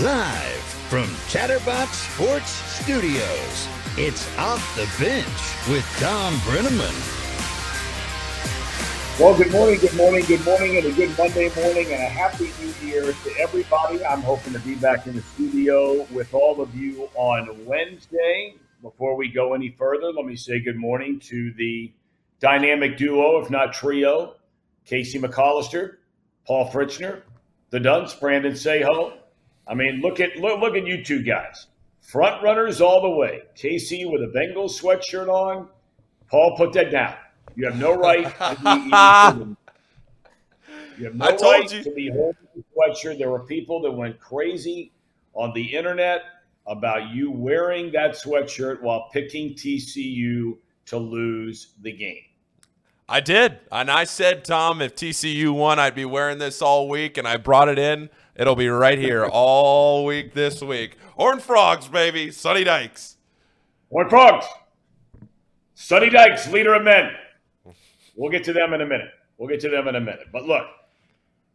Live from Chatterbox Sports Studios, it's Off the Bench with Thom Brennaman. Well, good morning, good morning, good morning, and a good Monday morning, and a happy new year to everybody. I'm hoping to be back in the studio with all of you on Wednesday. Before we go any further, let me say good morning to the dynamic duo, if not trio, Casey McAllister, Paul Fritchner, the Dunce, Brandon Seho. I mean, look at look, look at you two guys. Front runners all the way. Casey with a Bengals sweatshirt on. Paul, put that down. You have no right to be You have no right you. to be holding the sweatshirt. There were people that went crazy on the internet about you wearing that sweatshirt while picking TCU to lose the game. I did. And I said, Thom, if TCU won, I'd be wearing this all week. And I brought it in. It'll be right here all week this week. Horn Frogs, baby. Sonny Dykes. Horn Frogs. Sonny Dykes, leader of men. We'll get to them in a minute. We'll get to them in a minute. But look,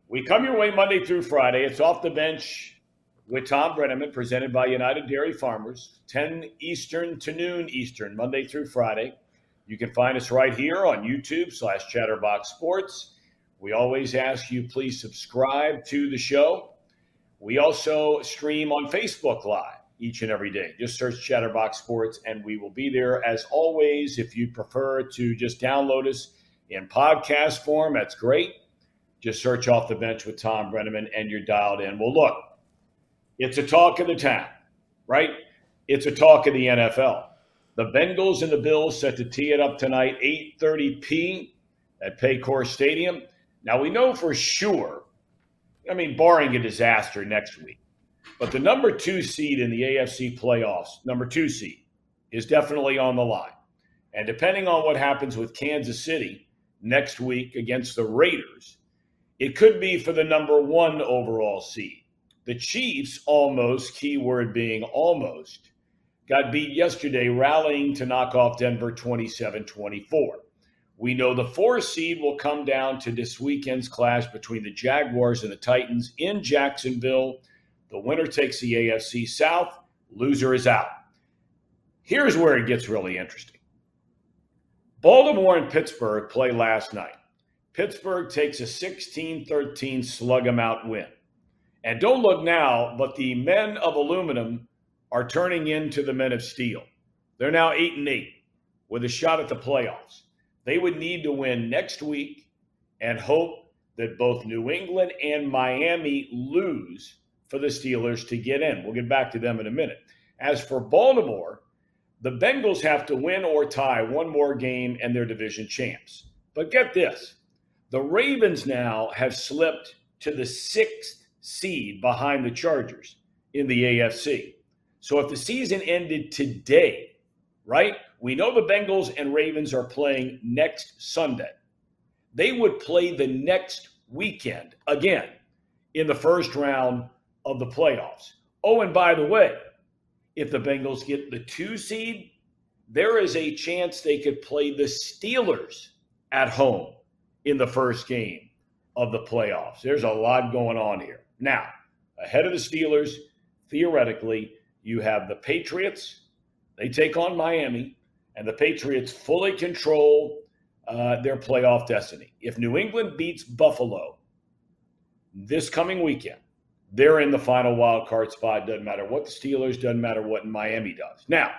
we come your way Monday through Friday. It's off the bench with Thom Brennaman, presented by United Dairy Farmers, 10 Eastern to noon Eastern, Monday through Friday. You can find us right here on YouTube slash Chatterbox Sports. We always ask you please subscribe to the show. We also stream on Facebook Live each and every day. Just search Chatterbox Sports and we will be there. As always, if you prefer to just download us in podcast form, that's great. Just search off the bench with Thom Brennaman and you're dialed in. Well, look, it's a talk of the town, right? It's a talk of the NFL. The Bengals and the Bills set to tee it up tonight, 8:30 p. at Paycor Stadium. Now we know for sure, I mean, barring a disaster next week, but the number two seed in the AFC playoffs, number two seed, is definitely on the line. And depending on what happens with Kansas City next week against the Raiders, it could be for the number one overall seed. The Chiefs almost, keyword being almost, got beat yesterday, rallying to knock off Denver 27 24. We know the four seed will come down to this weekend's clash between the Jaguars and the Titans in Jacksonville. The winner takes the AFC South, loser is out. Here's where it gets really interesting Baltimore and Pittsburgh play last night. Pittsburgh takes a 16 13 slug em out win. And don't look now, but the men of aluminum are turning into the men of steel. They're now eight and eight with a shot at the playoffs. They would need to win next week and hope that both New England and Miami lose for the Steelers to get in. We'll get back to them in a minute. As for Baltimore, the Bengals have to win or tie one more game and they're division champs. But get this the Ravens now have slipped to the sixth seed behind the Chargers in the AFC. So if the season ended today, right? We know the Bengals and Ravens are playing next Sunday. They would play the next weekend again in the first round of the playoffs. Oh, and by the way, if the Bengals get the two seed, there is a chance they could play the Steelers at home in the first game of the playoffs. There's a lot going on here. Now, ahead of the Steelers, theoretically, you have the Patriots. They take on Miami, and the Patriots fully control uh, their playoff destiny. If New England beats Buffalo this coming weekend, they're in the final wild card spot. Doesn't matter what the Steelers, doesn't matter what Miami does. Now,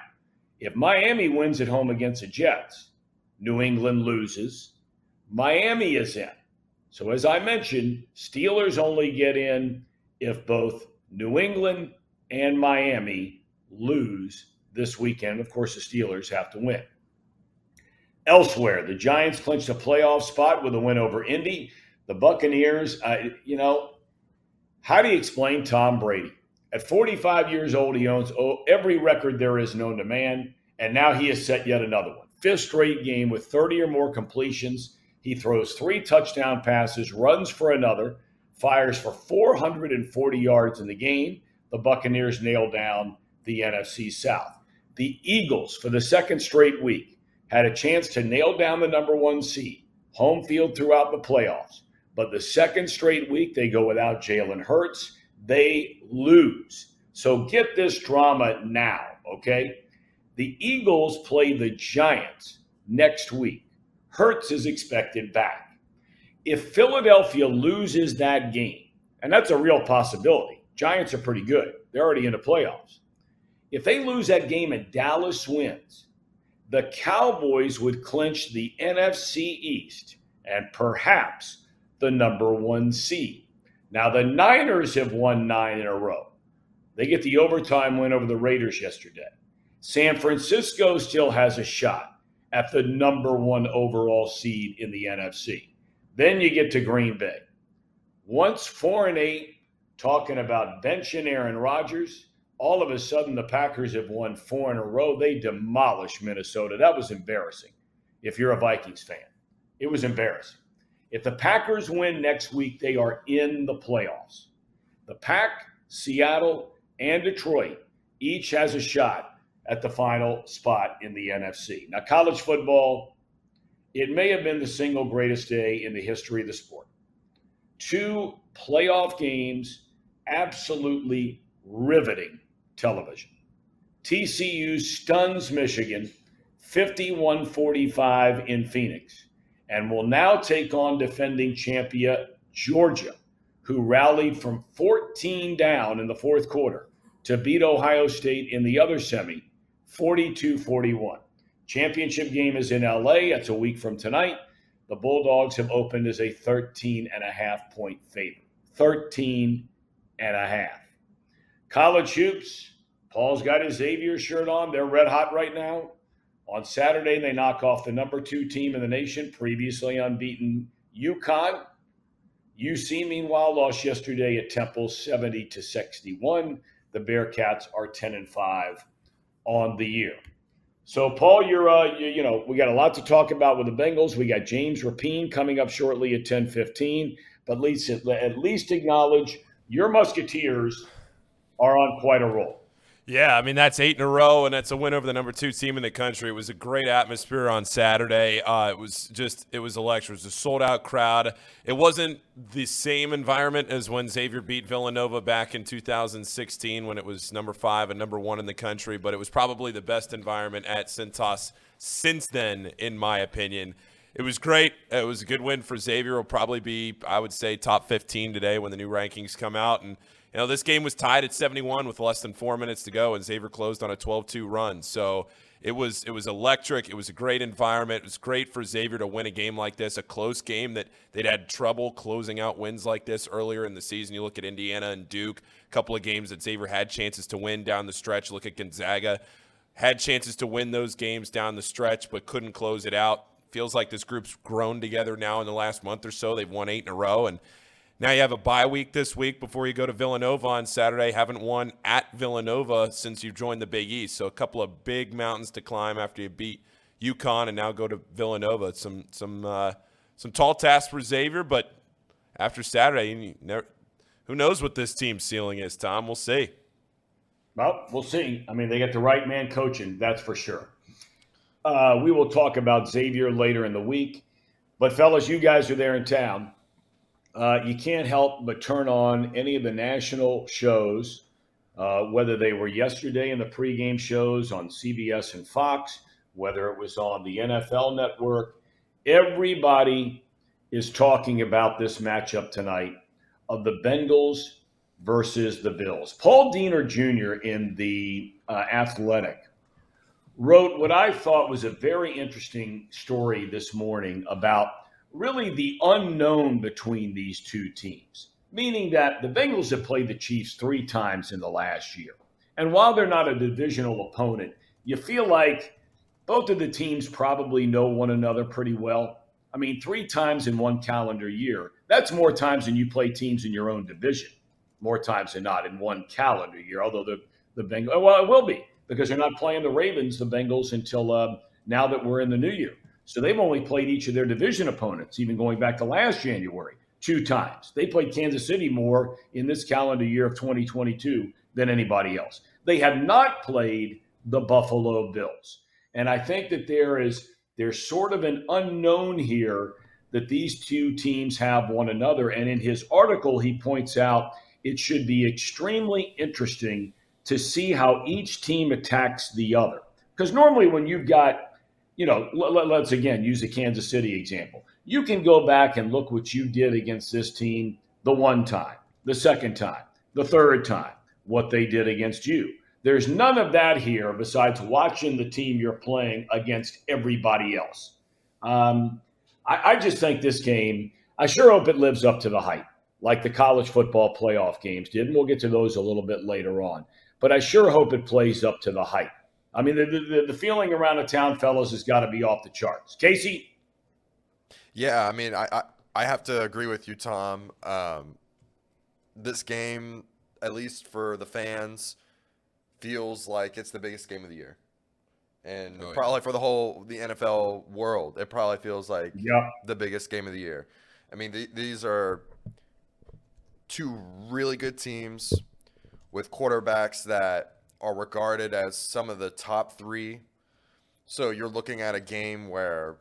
if Miami wins at home against the Jets, New England loses, Miami is in. So, as I mentioned, Steelers only get in if both New England and Miami lose this weekend. Of course, the Steelers have to win. Elsewhere, the Giants clinched a playoff spot with a win over Indy. The Buccaneers, uh, you know, how do you explain Tom Brady? At 45 years old, he owns every record there is known to man, and now he has set yet another one. Fifth straight game with 30 or more completions. He throws three touchdown passes, runs for another, fires for 440 yards in the game the Buccaneers nail down the NFC South. The Eagles, for the second straight week, had a chance to nail down the number one seed, home field throughout the playoffs. But the second straight week, they go without Jalen Hurts. they lose. So get this drama now, okay? The Eagles play the Giants next week. Hurts is expected back. If Philadelphia loses that game, and that's a real possibility, Giants are pretty good. They're already in the playoffs. If they lose that game and Dallas wins, the Cowboys would clinch the NFC East and perhaps the number one seed. Now, the Niners have won nine in a row. They get the overtime win over the Raiders yesterday. San Francisco still has a shot at the number one overall seed in the NFC. Then you get to Green Bay. Once four and eight, talking about benching Aaron Rodgers, all of a sudden the Packers have won four in a row. They demolished Minnesota. That was embarrassing if you're a Vikings fan. It was embarrassing. If the Packers win next week, they are in the playoffs. The Pack, Seattle, and Detroit each has a shot at the final spot in the NFC. Now, college football, it may have been the single greatest day in the history of the sport. Two playoff games, absolutely riveting television. TCU stuns Michigan 51 45 in Phoenix and will now take on defending champion Georgia, who rallied from 14 down in the fourth quarter to beat Ohio State in the other semi 42 41. Championship game is in LA. That's a week from tonight. The Bulldogs have opened as a 13 and a half point favorite. 13 and a half. College hoops. Paul's got his Xavier shirt on. They're red hot right now. On Saturday, they knock off the number two team in the nation, previously unbeaten UConn. UC, meanwhile, lost yesterday at Temple 70 to 61. The Bearcats are 10 and 5 on the year. So, Paul, you're, uh, you, you, know, we got a lot to talk about with the Bengals. We got James Rapien coming up shortly at 10 15. But at least, at least acknowledge your Musketeers are on quite a roll. Yeah, I mean that's eight in a row, and that's a win over the number two team in the country. It was a great atmosphere on Saturday. Uh, it was just it was electric. It was a sold out crowd. It wasn't the same environment as when Xavier beat Villanova back in 2016 when it was number five and number one in the country, but it was probably the best environment at Cintas since then, in my opinion. It was great. It was a good win for Xavier. Will probably be, I would say, top 15 today when the new rankings come out and you know, this game was tied at 71 with less than four minutes to go, and Xavier closed on a 12-2 run. So it was it was electric. It was a great environment. It was great for Xavier to win a game like this, a close game that they'd had trouble closing out wins like this earlier in the season. You look at Indiana and Duke, a couple of games that Xavier had chances to win down the stretch. Look at Gonzaga, had chances to win those games down the stretch, but couldn't close it out. Feels like this group's grown together now in the last month or so. They've won eight in a row, and now you have a bye week this week before you go to Villanova on Saturday. Haven't won at Villanova since you joined the Big East. So a couple of big mountains to climb after you beat UConn and now go to Villanova. Some some uh, some tall tasks for Xavier, but after Saturday, never, who knows what this team's ceiling is? Thom, we'll see. Well, we'll see. I mean, they get the right man coaching, that's for sure. Uh, we will talk about Xavier later in the week. But fellas, you guys are there in town uh, you can't help but turn on any of the national shows, uh, whether they were yesterday in the pregame shows on CBS and Fox, whether it was on the NFL network. Everybody is talking about this matchup tonight of the Bengals versus the Bills. Paul Dehner Jr. in the uh, Athletic wrote what I thought was a very interesting story this morning about really the unknown between these two teams, meaning that the Bengals have played the Chiefs three times in the last year. And while they're not a divisional opponent, you feel like both of the teams probably know one another pretty well. I mean, three times in one calendar year, that's more times than you play teams in your own division, more times than not in one calendar year, although the, the Bengals, well, it will be because they're not playing the Ravens, the Bengals, until uh, now that we're in the new year. So they've only played each of their division opponents, even going back to last January, two times. They played Kansas City more in this calendar year of 2022 than anybody else. They have not played the Buffalo Bills. And I think that there is there's sort of an unknown here that these two teams have one another. And in his article, he points out it should be extremely interesting to see how each team attacks the other. Because normally, when you've got, you know, let, us again use the Kansas City example. You can go back and look what you did against this team the one time, the second time, the third time, what they did against you. There's none of that here besides watching the team you're playing against everybody else. Um, I, I just think this game, I sure hope it lives up to the hype, like the college football playoff games did. And we'll get to those a little bit later on. But I sure hope it plays up to the hype. I mean, the, the, the feeling around the town, fellas, has got to be off the charts. Casey? Yeah, I mean, I, I, I have to agree with you, Thom. Um, this game, at least for the fans, feels like it's the biggest game of the year. And oh, probably yeah. for the whole the NFL world, it probably feels like yeah. the biggest game of the year. I mean, th- these are two really good teams with quarterbacks that are regarded as some of the top three. So you're looking at a game where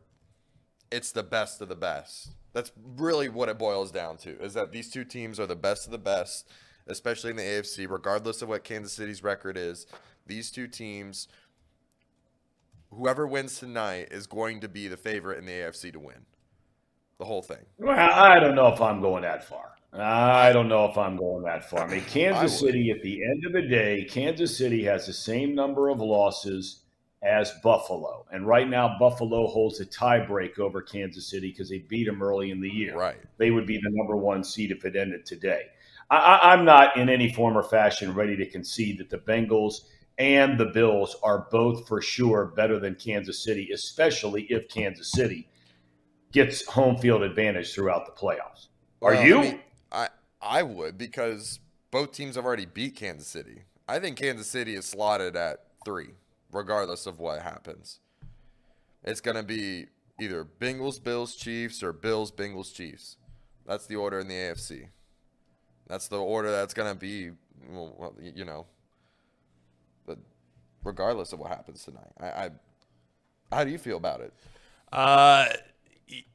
it's the best of the best. That's really what it boils down to is that these two teams are the best of the best especially in the AFC, regardless of what Kansas City's record is. These two teams, whoever wins tonight is going to be the favorite in the AFC to win the whole thing. Well, I don't know if I'm going that far. I don't know if I'm going that far. I mean, Kansas City, at the end of the day, Kansas City has the same number of losses as Buffalo. And right now, Buffalo holds a tiebreak over Kansas City because they beat them early in the year. Right. They would be the number one seed if it ended today. I, am not in any form or fashion ready to concede that the Bengals and the Bills are both for sure better than Kansas City, especially if Kansas City gets home field advantage throughout the playoffs. Are well, you? I, mean, I I would because both teams have already beat Kansas City. I think Kansas City is slotted at three, regardless of what happens. It's going to be either Bengals, Bills, Chiefs, or Bills, Bengals, Chiefs. That's the order in the AFC. That's the order that's going to be, well, you know, but regardless of what happens tonight. I, I how do you feel about it? Uh,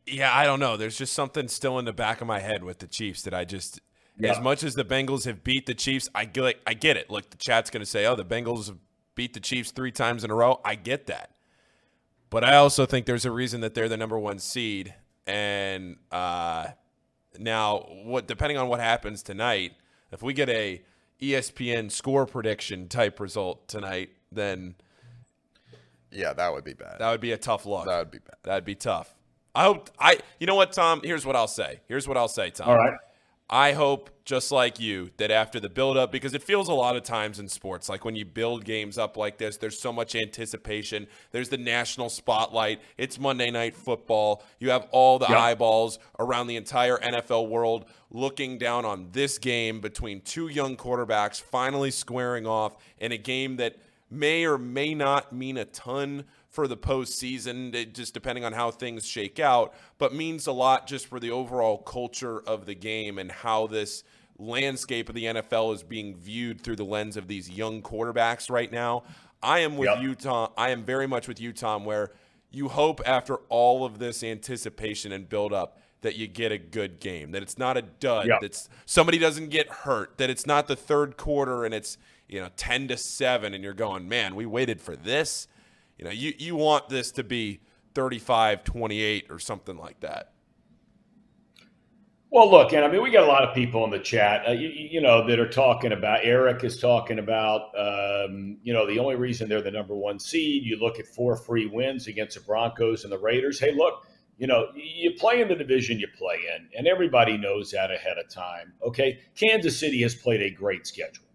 yeah, I don't know. There's just something still in the back of my head with the Chiefs that I just, yeah. as much as the Bengals have beat the Chiefs, I get, I get it. Look, the chat's going to say, oh, the Bengals have beat the Chiefs three times in a row. I get that. But I also think there's a reason that they're the number one seed. And, uh, now, what depending on what happens tonight, if we get a ESPN score prediction type result tonight, then yeah, that would be bad. That would be a tough look. That would be bad. That'd be tough. I hope I you know what, Thom? Here's what I'll say. Here's what I'll say, Thom. All right. I hope, just like you, that after the build up, because it feels a lot of times in sports, like when you build games up like this, there's so much anticipation. There's the national spotlight. It's Monday Night Football. You have all the yep. eyeballs around the entire NFL world looking down on this game between two young quarterbacks finally squaring off in a game that may or may not mean a ton for the postseason, just depending on how things shake out, but means a lot just for the overall culture of the game and how this landscape of the NFL is being viewed through the lens of these young quarterbacks right now. I am with yep. you, Thom. I am very much with you, Thom, where you hope after all of this anticipation and build up that you get a good game, that it's not a dud, yep. that somebody doesn't get hurt, that it's not the third quarter and it's, you know, 10 to 7 and you're going, "Man, we waited for this." You know, you, you want this to be 35 28 or something like that. Well, look, and I mean, we got a lot of people in the chat, uh, you, you, know, that are talking about. Eric is talking about, um, you know, the only reason they're the number one seed. You look at four free wins against the Broncos and the Raiders. Hey, look, you know, you play in the division you play in, and everybody knows that ahead of time. Okay, Kansas City has played a great schedule.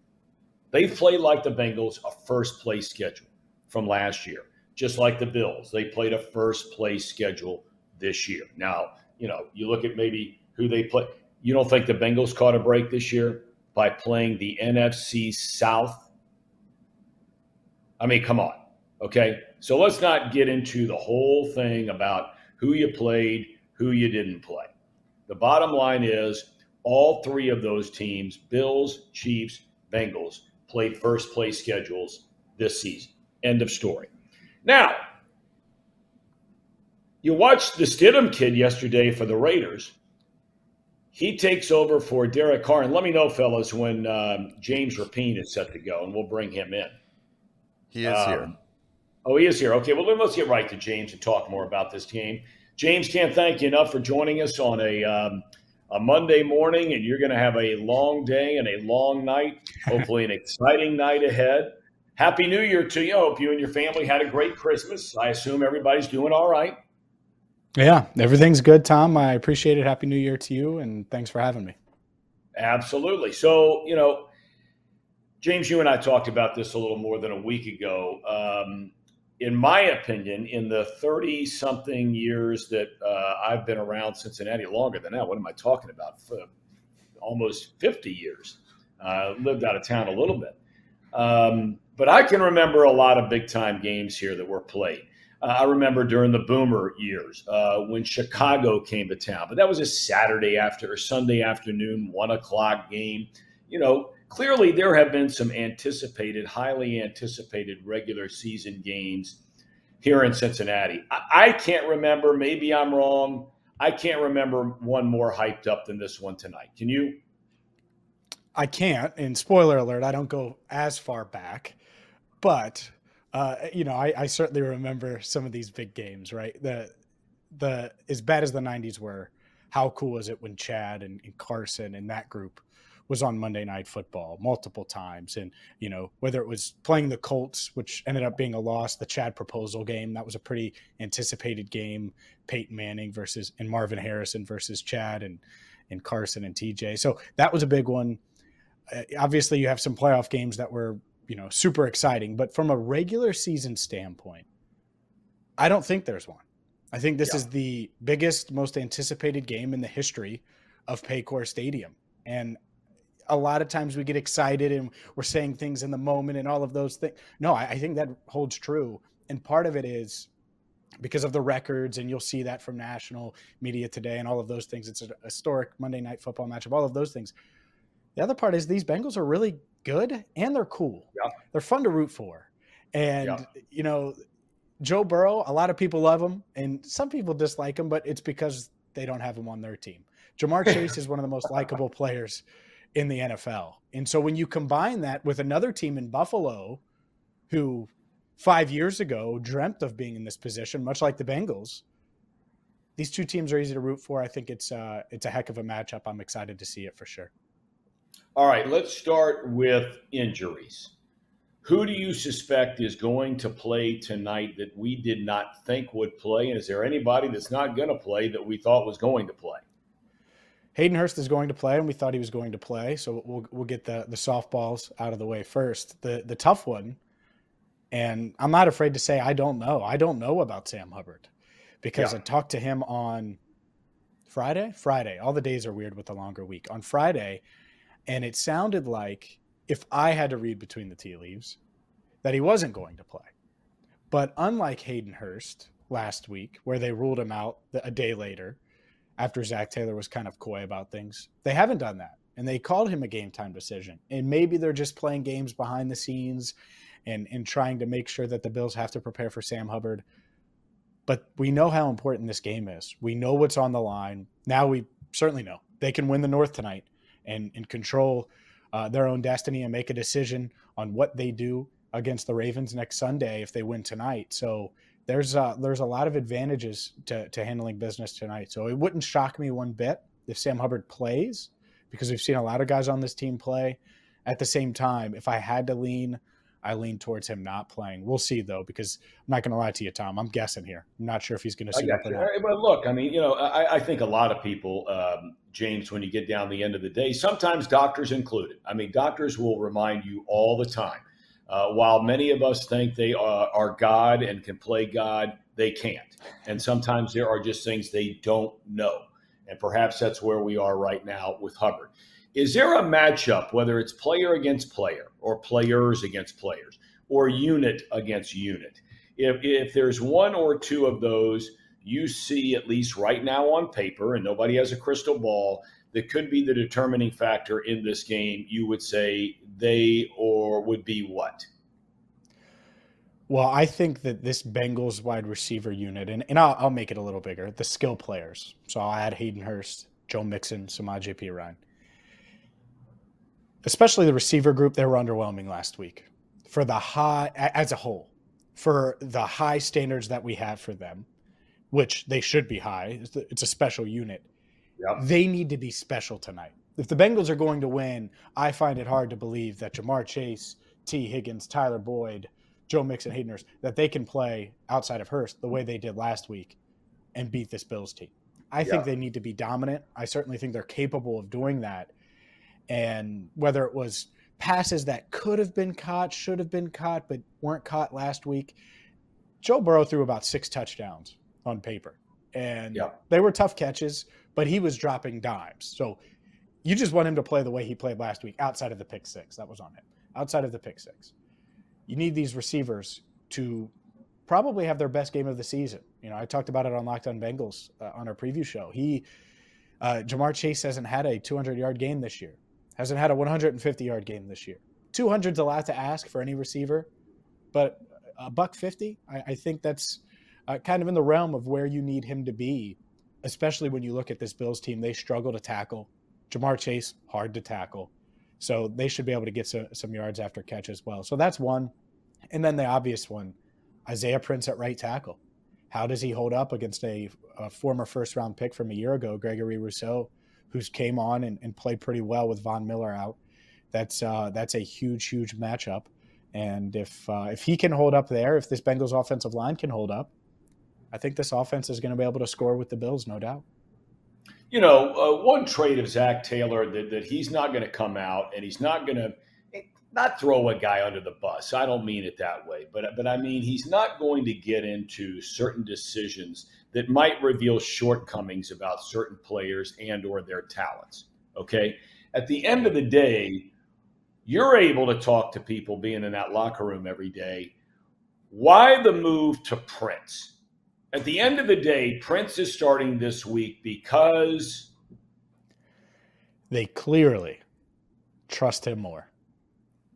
They've played like the Bengals, a first place schedule from last year just like the Bills. They played a first place schedule this year. Now, you know, you look at maybe who they play. You don't think the Bengals caught a break this year by playing the NFC South? I mean, come on. Okay. So let's not get into the whole thing about who you played, who you didn't play. The bottom line is all three of those teams, Bills, Chiefs, Bengals, played first place schedules this season. End of story. Now, you watched the Stidham kid yesterday for the Raiders. He takes over for Derek Carr. And let me know, fellas, when um, James Rapien is set to go, and we'll bring him in. He is um, here. Oh, he is here. Okay, well, then let's get right to James and talk more about this game. James, can't thank you enough for joining us on a, um, a Monday morning, and you're going to have a long day and a long night, hopefully, an exciting night ahead. Happy New Year to you. I hope you and your family had a great Christmas. I assume everybody's doing all right. Yeah, everything's good, Thom. I appreciate it. Happy New Year to you, and thanks for having me. Absolutely. So, you know, James, you and I talked about this a little more than a week ago. Um, in my opinion, in the 30 something years that uh, I've been around Cincinnati, longer than that, what am I talking about? For almost 50 years. Uh, lived out of town a little bit. Um, but I can remember a lot of big time games here that were played. Uh, I remember during the Boomer years uh, when Chicago came to town, but that was a Saturday after or Sunday afternoon, one o'clock game. You know, clearly there have been some anticipated, highly anticipated regular season games here in Cincinnati. I, I can't remember. Maybe I'm wrong. I can't remember one more hyped up than this one tonight. Can you? I can't. And spoiler alert, I don't go as far back, but uh, you know, I, I, certainly remember some of these big games, right? The the as bad as the '90s were, how cool was it when Chad and, and Carson and that group was on Monday Night Football multiple times, and you know whether it was playing the Colts, which ended up being a loss, the Chad proposal game that was a pretty anticipated game, Peyton Manning versus and Marvin Harrison versus Chad and and Carson and TJ. So that was a big one. Uh, obviously, you have some playoff games that were you know super exciting. But from a regular season standpoint, I don't think there's one. I think this yeah. is the biggest, most anticipated game in the history of Paycor Stadium, and a lot of times we get excited and we're saying things in the moment and all of those things. No, I, I think that holds true, and part of it is because of the records, and you'll see that from national media today and all of those things. It's a historic Monday Night Football matchup, all of those things. The other part is these Bengals are really good and they're cool. Yeah. They're fun to root for. And, yeah. you know, Joe Burrow, a lot of people love him and some people dislike him, but it's because they don't have him on their team. Ja'Marr Chase is one of the most likable players in the NFL. And so when you combine that with another team in Buffalo who five years ago dreamt of being in this position, much like the Bengals, these two teams are easy to root for. I think it's uh, it's a heck of a matchup. I'm excited to see it for sure. All right, let's start with injuries. Who do you suspect is going to play tonight that we did not think would play? And is there anybody that's not going to play that we thought was going to play? Hayden Hurst is going to play, and we thought he was going to play. So we'll we'll get the the softballs out of the way first. The the tough one, and I'm not afraid to say I don't know. I don't know about Sam Hubbard because yeah. I talked to him on Friday. Friday. All the days are weird with the longer week. On Friday, and it sounded like if I had to read between the tea leaves, that he wasn't going to play. But unlike Hayden Hurst last week, where they ruled him out a day later after Zac Taylor was kind of coy about things, they haven't done that. And they called him a game time decision. And maybe they're just playing games behind the scenes and, and trying to make sure that the Bills have to prepare for Sam Hubbard. But we know how important this game is. We know what's on the line. Now we certainly know they can win the North tonight and, and control uh, their own destiny and make a decision on what they do against the Ravens next Sunday if they win tonight. So there's uh, there's a lot of advantages to, to handling business tonight. So it wouldn't shock me one bit if Sam Hubbard plays because we've seen a lot of guys on this team play. At the same time, if I had to lean I lean towards him not playing. We'll see though, because I'm not going to lie to you, Thom. I'm guessing here. I'm not sure if he's going to suit up or not. But look, I mean, you know, I, I think a lot of people, um, James, when you get down the end of the day, sometimes doctors included. I mean, doctors will remind you all the time. Uh, while many of us think they are, are God and can play God, they can't. And sometimes there are just things they don't know. And perhaps that's where we are right now with Hubbard. Is there a matchup, whether it's player against player or players against players or unit against unit? If, if there's one or two of those you see, at least right now on paper, and nobody has a crystal ball, that could be the determining factor in this game, you would say they or would be what? Well, I think that this Bengals wide receiver unit, and, and I'll, I'll make it a little bigger, the skill players. So I'll add Hayden Hurst Joe Mixon, Samaje Perine. Especially the receiver group, they were underwhelming last week for the high as a whole, for the high standards that we have for them, which they should be high. It's a special unit. Yep. They need to be special tonight. If the Bengals are going to win, I find it hard to believe that Ja'Marr Chase, Tee Higgins, Tyler Boyd, Joe Mixon, Hayden Hurst, that they can play outside of Hurst the way they did last week and beat this Bills team. I yeah. think they need to be dominant. I certainly think they're capable of doing that. And whether it was passes that could have been caught, should have been caught, but weren't caught last week, Joe Burrow threw about six touchdowns on paper. And yeah. they were tough catches, but he was dropping dimes. So you just want him to play the way he played last week outside of the pick six. That was on him. Outside of the pick six. You need these receivers to probably have their best game of the season. You know, I talked about it on Locked On Bengals uh, on our preview show. He, uh, Ja'Marr Chase hasn't had a 200 yard game this year, hasn't had a 150 yard game this year. 200's a lot to ask for any receiver, but a buck 50, I, I think that's uh, kind of in the realm of where you need him to be, especially when you look at this Bills team. They struggle to tackle. Ja'Marr Chase, hard to tackle. So they should be able to get some, some yards after catch as well. So that's one. And then the obvious one Isaiah Prince at right tackle. How does he hold up against a, a former first round pick from a year ago, Gregory Rousseau, who's came on and, and played pretty well with Von Miller out? That's uh, that's a huge, huge matchup. And if uh, if he can hold up there, if this Bengals offensive line can hold up, I think this offense is going to be able to score with the Bills, no doubt. You know, uh, one trait of Zac Taylor that, that he's not going to come out and he's not going to not throw a guy under the bus. I don't mean it that way, but but I mean he's not going to get into certain decisions that might reveal shortcomings about certain players and or their talents. Okay? At the end of the day, you're able to talk to people being in that locker room every day. Why the move to Prince? At the end of the day, Prince is starting this week because they clearly trust him more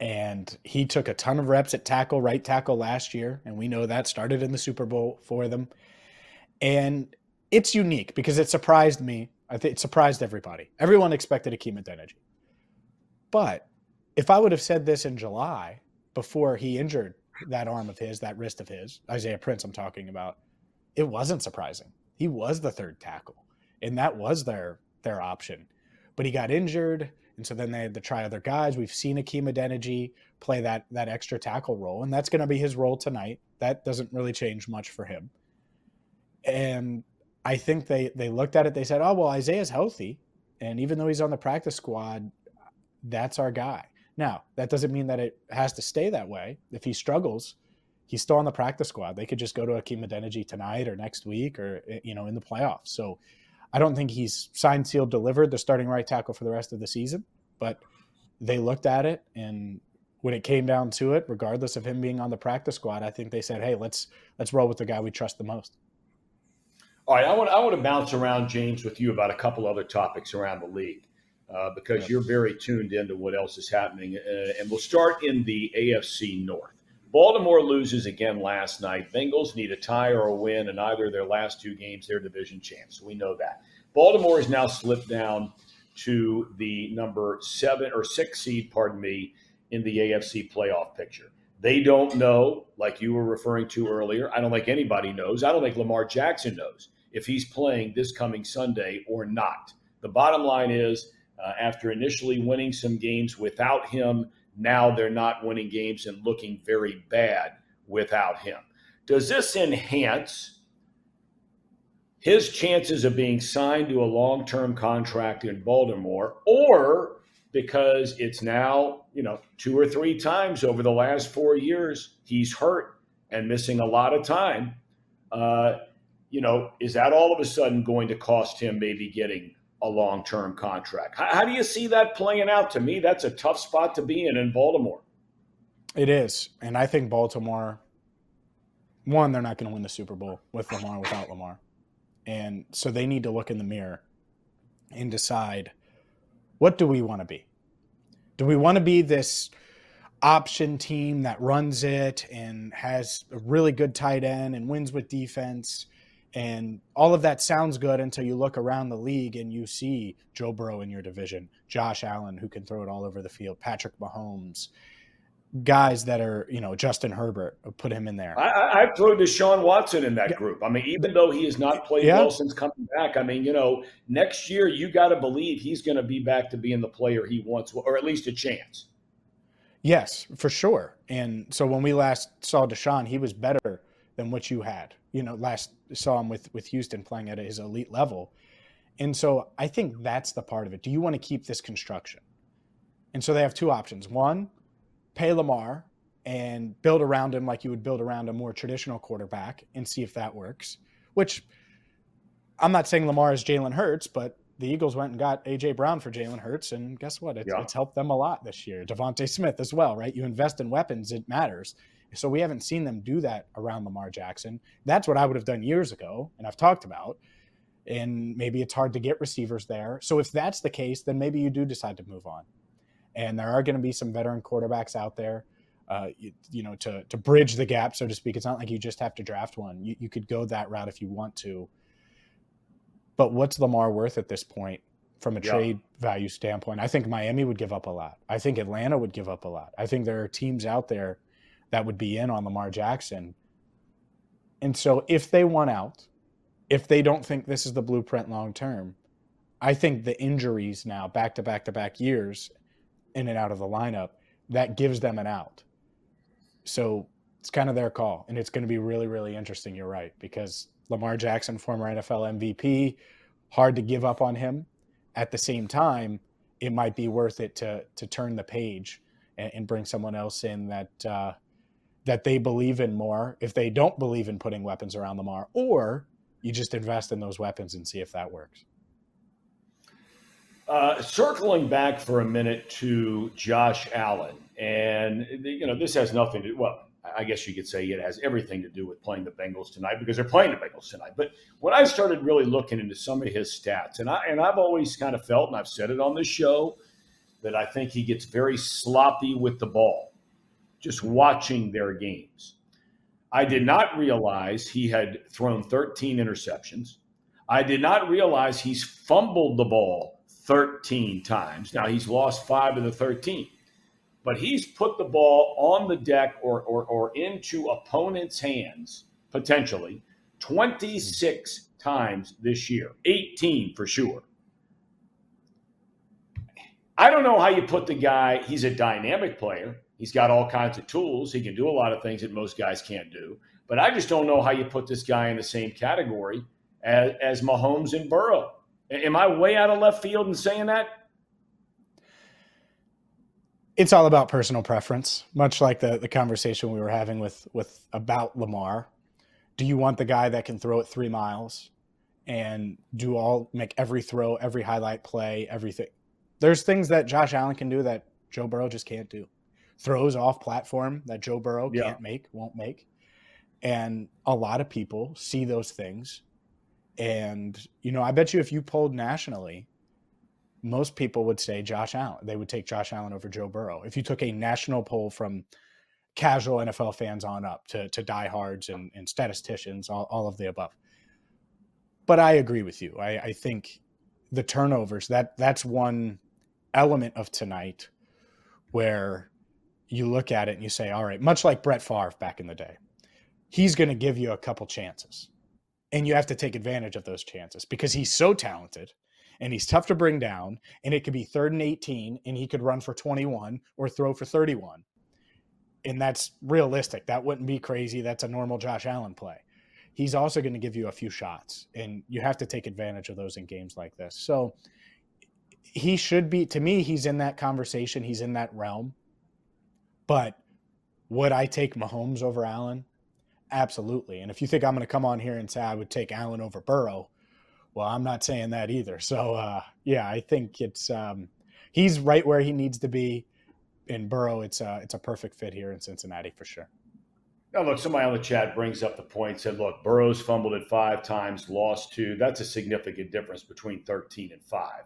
and he took a ton of reps at tackle, right tackle last year, and we know that started in the Super Bowl for them. And it's unique because it surprised me. I think it surprised everybody. Everyone expected Hakeem Adeniji. But if I would have said this in July before he injured that arm of his, that wrist of his, Isaiah Prince, I'm talking about, it wasn't surprising. He was the third tackle, and that was their their option. But he got injured. And so then they had to try other guys. We've seen Hakeem Adeniji play that that extra tackle role, and that's going to be his role tonight. That doesn't really change much for him. And I think they they looked at it. They said, "Oh well, Isaiah's healthy, and even though he's on the practice squad, that's our guy." Now that doesn't mean that it has to stay that way. If he struggles, he's still on the practice squad. They could just go to Hakeem Adeniji tonight or next week or eh, you know in the playoffs. So I don't think he's signed, sealed, delivered the starting right tackle for the rest of the season, but they looked at it and when it came down to it, regardless of him being on the practice squad, I think they said, "Hey, let's let's roll with the guy we trust the most." All right, I want I want to bounce around James with you about a couple other topics around the league uh, because yes. you're very tuned into what else is happening, uh, and we'll start in the AFC North. Baltimore loses again last night. Bengals need a tie or a win in either of their last two games. They're division champs. We know that. Baltimore has now slipped down to the number seven or six seed, pardon me, in the AFC playoff picture. They don't know, like you were referring to earlier. I don't think anybody knows. I don't think Lamar Jackson knows if he's playing this coming Sunday or not. The bottom line is, uh, after initially winning some games without him, now they're not winning games and looking very bad without him. Does this enhance his chances of being signed to a long term contract in Baltimore, or because it's now, you know, two or three times over the last four years he's hurt and missing a lot of time? Uh, you know, is that all of a sudden going to cost him maybe getting a long term contract. How, how, do you see that playing out? To me, that's a tough spot to be in in Baltimore. It is. And I think Baltimore, one, they're not going to win the Super Bowl with Lamar, without Lamar. And so they need to look in the mirror and decide what do we want to be? Do we want to be this option team that runs it and has a really good tight end and wins with defense And all of that sounds good until you look around the league and you see Joe Burrow in your division, Josh Allen, who can throw it all over the field, Patrick Mahomes, guys that are, you know, Justin Herbert, put him in there. I, I throw Deshaun Watson in that yeah. group. I mean, even though he has not played yeah. well since coming back, I mean, you know, next year you got to believe he's going to be back to being the player he wants, or at least a chance. Yes, for sure. And so when we last saw Deshaun, he was better than what you had. You know, last saw him with with Houston playing at his elite level. And so I think that's the part of it. Do you want to keep this construction? And so they have two options. One, pay Lamar and build around him like you would build around a more traditional quarterback and see if that works. Which I'm not saying Lamar is Jalen Hurts, but the Eagles went and got AJ Brown for Jalen Hurts, and guess what? It's, yeah. it's helped them a lot this year. DeVonta Smith as well, right? You invest in weapons, it matters. So we haven't seen them do that around Lamar Jackson. That's what I would have done years ago, and I've talked about. And maybe it's hard to get receivers there. So if that's the case, then maybe you do decide to move on. And there are going to be some veteran quarterbacks out there, uh, you, you, know, to to bridge the gap, so to speak. It's not like you just have to draft one. You, you could go that route if you want to. But what's Lamar worth at this point from a yeah. trade value standpoint? I think Miami would give up a lot. I think Atlanta would give up a lot. I think there are teams out there that would be in on Lamar Jackson. And so if they want out, if they don't think this is the blueprint long term, I think the injuries now, back to back to back years in and out of the lineup, that gives them an out. So it's kind of their call. And it's going to be really, really interesting. You're right. Because Lamar Jackson, former NFL MVP, hard to give up on him. At the same time, it might be worth it to to turn the page and, and bring someone else in that uh, that they believe in more if they don't believe in putting weapons around Lamar, or you just invest in those weapons and see if that works. Uh, circling back for a minute to Josh Allen, and you know this has nothing to well, I guess you could say it has everything to do with playing the Bengals tonight because they're playing the Bengals tonight. But when I started really looking into some of his stats, and I and I've always kind of felt, and I've said it on this show, that I think he gets very sloppy with the ball just watching their games. I did not realize he had thrown 13 interceptions. I did not realize he's fumbled the ball 13 times. Now he's lost five of the 13, but he's put the ball on the deck or, or, or into opponents' hands potentially 26 times this year, 18 for sure. I don't know how you put the guy, he's a dynamic player. He's got all kinds of tools. He can do a lot of things that most guys can't do. But I just don't know how you put this guy in the same category as, as Mahomes and Burrow. Am I way out of left field in saying that? It's all about personal preference, much like the, the conversation we were having with with about Lamar. Do you want the guy that can throw it three miles and do all make every throw, every highlight play, everything? There's things that Josh Allen can do that Joe Burrow just can't do throws off platform that Joe Burrow yeah. can't make, won't make. And a lot of people see those things. And, you know, I bet you if you polled nationally, most people would say Josh Allen. They would take Josh Allen over Joe Burrow. If you took a national poll from casual NFL fans on up to, to diehards and, and statisticians, all, all of the above. But I agree with you. I, I think the turnovers, that that's one element of tonight where you look at it and you say, all right, much like Brett Favre back in the day, he's going to give you a couple chances. And you have to take advantage of those chances because he's so talented and he's tough to bring down. And it could be third and 18 and he could run for 21 or throw for 31. And that's realistic. That wouldn't be crazy. That's a normal Josh Allen play. He's also going to give you a few shots, and you have to take advantage of those in games like this. So he should be, to me, he's in that conversation. He's in that realm but would I take Mahomes over Allen? Absolutely. And if you think I'm going to come on here and say I would take Allen over Burrow, well, I'm not saying that either. So, uh, yeah, I think it's um, he's right where he needs to be. In Burrow, it's a, it's a perfect fit here in Cincinnati for sure. Now, look, somebody on the chat brings up the point, said, look, Burrow's fumbled it five times, lost two. That's a significant difference between 13 and five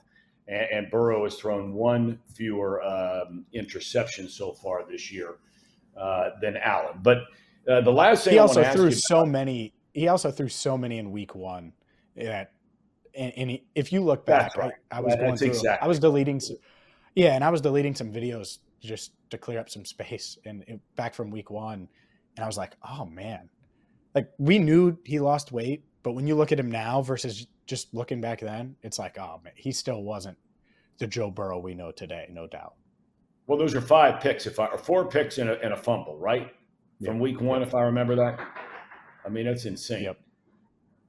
and, and Burrow has thrown one fewer um, interception so far this year uh, than Allen. But uh, the last thing he also threw so many he also threw so many in week one that and, and he, if you look back, right. I, I was going that's through. exactly I was deleting. Some, yeah, and I was deleting some videos just to clear up some space and it, back from week one, and I was like, oh man, like we knew he lost weight, but when you look at him now versus just looking back then, it's like, oh man, he still wasn't the Joe Burrow we know today, no doubt. Well, those are five picks, if I or four picks and a, and a fumble, right? From Yep. week one, if I remember that. I mean, that's insane. Yep.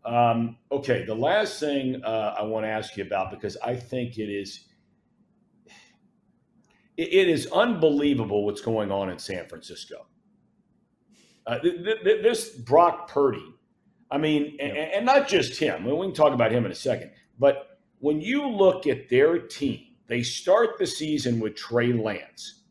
Um, okay, the last thing uh, I want to ask you about because I think it is it, it is unbelievable what's going on in San Francisco. Uh, th- th- th- this Brock Purdy, I mean, Yep. and, and not just him. We can talk about him in a second, but when you look at their team, they start the season with Trey Lance.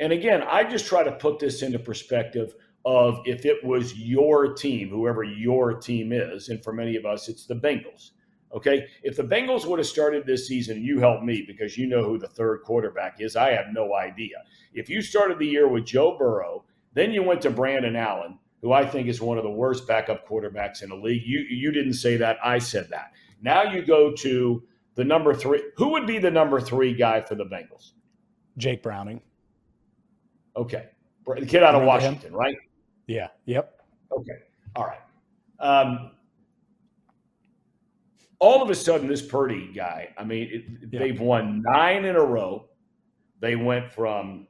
And again, I just try to put this into perspective of if it was your team, whoever your team is, and for many of us, it's the Bengals. Okay. If the Bengals would have started this season, you help me because you know who the third quarterback is. I have no idea. If you started the year with Joe Burrow, then you went to Brandon Allen, who I think is one of the worst backup quarterbacks in the league. You you didn't say that. I said that. Now you go to the number three. Who would be the number three guy for the Bengals? Jake Browning. Okay. The kid out of Remember him? Washington, right? Yeah. Yep. Okay. All right. Um, all of a sudden, this Purdy guy, I mean, it, Yeah. they've won nine in a row. They went from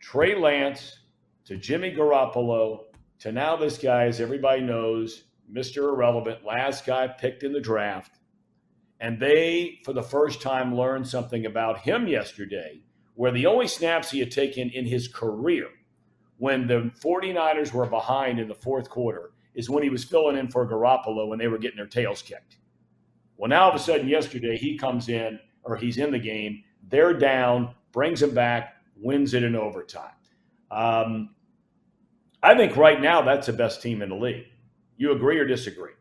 Trey Lance to Jimmy Garoppolo to now this guy, as everybody knows, Mr. Irrelevant, last guy picked in the draft. And they, for the first time, learned something about him yesterday, where the only snaps he had taken in his career when the 49ers were behind in the fourth quarter is when he was filling in for Garoppolo when they were getting their tails kicked. Well, now all of a sudden, yesterday, he comes in or he's in the game. They're down, brings him back, wins it in overtime. Um, I think right now that's the best team in the league. You agree or disagree?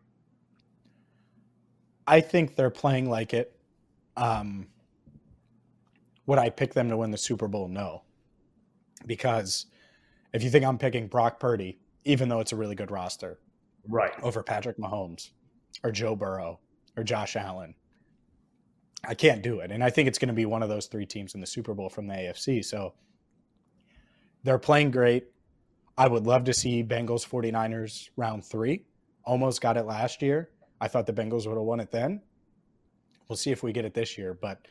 I think they're playing like it. Um, would I pick them to win the Super Bowl? No. Because if you think I'm picking Brock Purdy, even though it's a really good roster, Right. over Patrick Mahomes or Joe Burrow or Josh Allen, I can't do it. And I think it's going to be one of those three teams in the Super Bowl from the AFC. So they're playing great. I would love to see Bengals 49ers round three. Almost got it last year. I thought the Bengals would have won it then. We'll see if we get it this year. But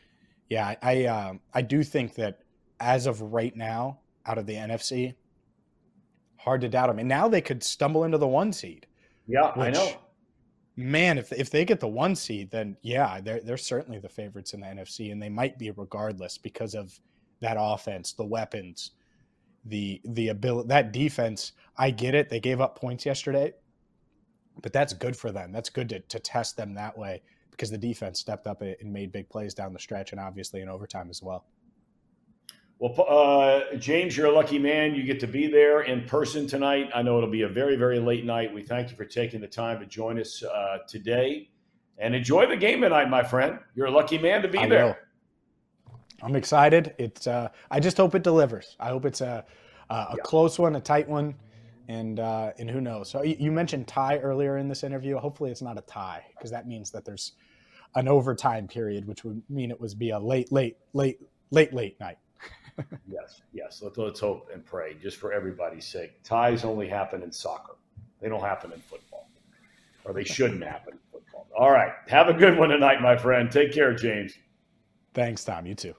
yeah, I um, I do think that as of right now, out of the NFC, hard to doubt them. And now they could stumble into the one seed. Yeah, I know. Man, if if they get the one seed, then yeah, they're they're certainly the favorites in the NFC, and they might be regardless because of that offense, the weapons, the the ability, that defense. I get it; they gave up points yesterday, but that's good for them. That's good to to test them that way because the defense stepped up and made big plays down the stretch, and obviously in overtime as well. Well, uh, James, you're a lucky man. You get to be there in person tonight. I know it'll be a very, very late night. We thank you for taking the time to join us uh, today and enjoy the game tonight, my friend. You're a lucky man to be I there. will. I'm excited. It's. Uh, I just hope it delivers. I hope it's a a, a Yeah. close one, a tight one, and uh, and who knows. So you, you mentioned tie earlier in this interview. Hopefully, it's not a tie because that means that there's an overtime period, which would mean it was be a late, late, late, late, late night. Yes, yes. Let's, let's hope and pray just for everybody's sake. Ties only happen in soccer, they don't happen in football, or they shouldn't happen in football. All right. Have a good one tonight, my friend. Take care, James. Thanks, Thom. You too.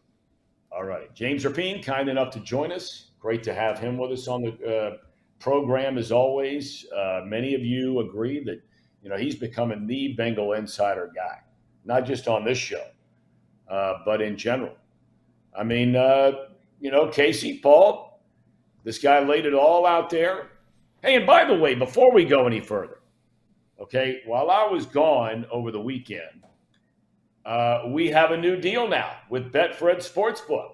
All right. James Rapien, kind enough to join us. Great to have him with us on the uh, program as always. Uh, many of you agree that, you know, he's becoming the Bengal insider guy, not just on this show, uh, but in general. I mean, uh, you know, Casey, Paul, this guy laid it all out there. Hey, and by the way, before we go any further, okay, while I was gone over the weekend, uh, we have a new deal now with Betfred Sportsbook.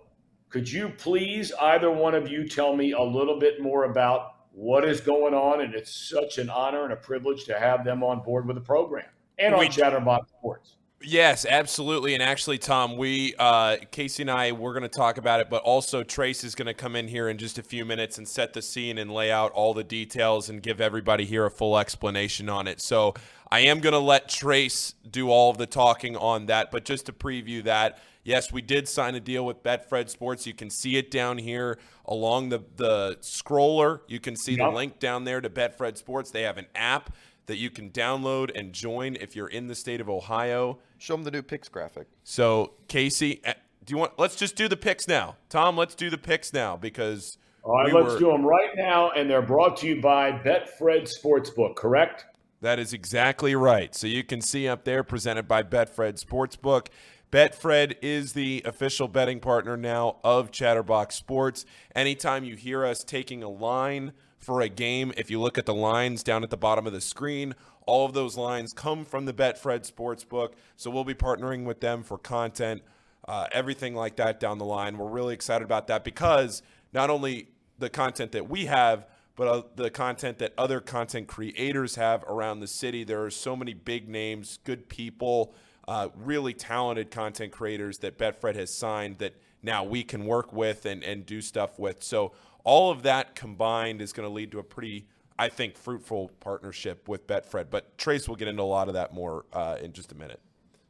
Could you please, either one of you, tell me a little bit more about what is going on? And it's such an honor and a privilege to have them on board with the program and on We- Chatterbox Sports. Yes, absolutely. And actually, Thom, we uh, Casey and I we're going to talk about it, but also Trace is going to come in here in just a few minutes and set the scene and lay out all the details and give everybody here a full explanation on it. So I am going to let Trace do all of the talking on that, but just to preview that. Yes, we did sign a deal with Betfred Sports. You can see it down here along the, the scroller. You can see yep. the link down there to Betfred Sports. They have an app that you can download and join if you're in the state of Ohio. Show them the new picks graphic. So, Casey, eh, do you want? Let's just do the picks now. Thom, let's do the picks now because. All right, we let's were, do them right now, and they're brought to you by Betfred Sportsbook. Correct? That is exactly right. So you can see up there, presented by Betfred Sportsbook. Betfred is the official betting partner now of Chatterbox Sports. Anytime you hear us taking a line for a game. If you look at the lines down at the bottom of the screen, all of those lines come from the Betfred Sportsbook. So we'll be partnering with them for content, uh, everything like that down the line. We're really excited about that because not only the content that we have, but uh, the content that other content creators have around the city. There are so many big names, good people, uh, really talented content creators that Betfred has signed that now we can work with and, and do stuff with. So all of that combined is going to lead to a pretty, I think, fruitful partnership with Betfred. But Trace will get into a lot of that more uh, in just a minute.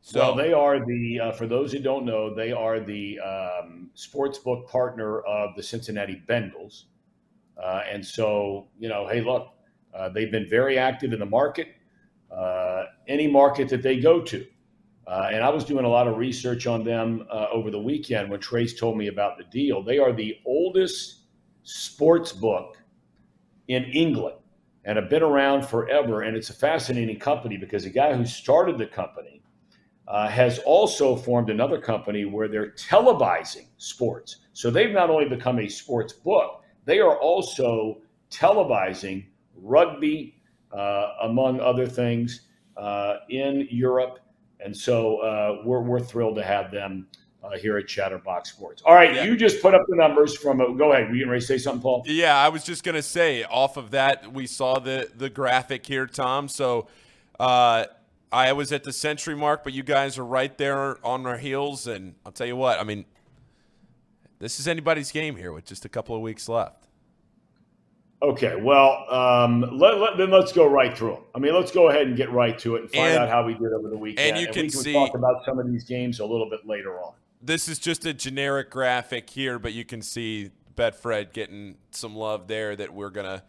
So well, they are the uh, for those who don't know, they are the um, sportsbook partner of the Cincinnati Bengals, uh, and so you know, hey, look, uh, they've been very active in the market, uh, any market that they go to. Uh, and I was doing a lot of research on them uh, over the weekend when Trace told me about the deal. They are the oldest sports book in England and have been around forever. And it's a fascinating company because the guy who started the company uh, has also formed another company where they're televising sports. So they've not only become a sports book, they are also televising rugby, uh, among other things, uh, in Europe. And so uh, we're, we're thrilled to have them uh, here at Chatterbox Sports. All right, yeah. you just put up the numbers from. A, go ahead. Were you ready to say something, Paul? Yeah, I was just going to say. Off of that, we saw the the graphic here, Thom. So. Uh, I was at the century mark, but you guys are right there on our heels. And I'll tell you what, I mean, this is anybody's game here with just a couple of weeks left. Okay, well, um, let, let, then let's go right through them. I mean, let's go ahead and get right to it and find and, out how we did over the weekend. And you and can, we can see, talk about some of these games a little bit later on this is just a generic graphic here, but you can see Betfred getting some love there that we're going to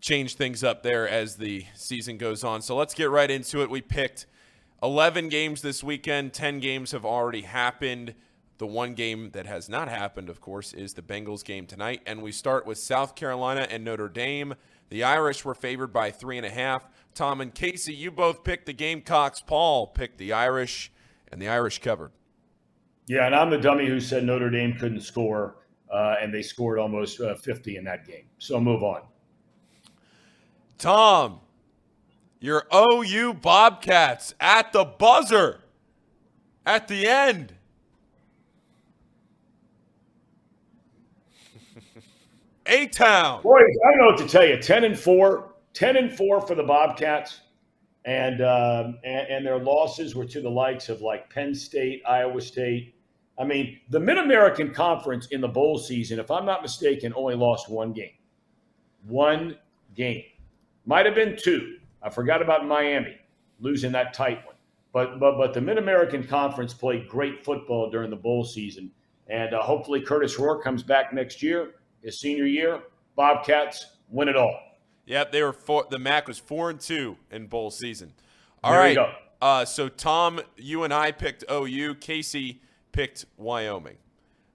change things up there as the season goes on. So let's get right into it. We picked 11 games this weekend, 10 games have already happened. The one game that has not happened, of course, is the Bengals game tonight. And we start with South Carolina and Notre Dame. The Irish were favored by three and a half. Thom and Casey, you both picked the Gamecocks. Paul picked the Irish, and the Irish covered. Yeah, and I'm the dummy who said Notre Dame couldn't score, uh, and they scored almost uh, 50 in that game. So move on. Thom, your OU Bobcats at the buzzer at the end. A Town. Boys, I don't know what to tell you. 10 and 4. 10 and 4 for the Bobcats and, um, and, and their losses were to the likes of like Penn State, Iowa State. I mean, the Mid American Conference in the bowl season, if I'm not mistaken, only lost one game. One game. Might have been two. I forgot about Miami losing that tight one. But but but the Mid American Conference played great football during the bowl season, and uh, hopefully Kurtis Rourke comes back next year, his senior year. Bobcats win it all. Yep, they were four. The MAC was four and two in bowl season. All there right. Uh, so Thom, you and I picked OU. Casey picked Wyoming.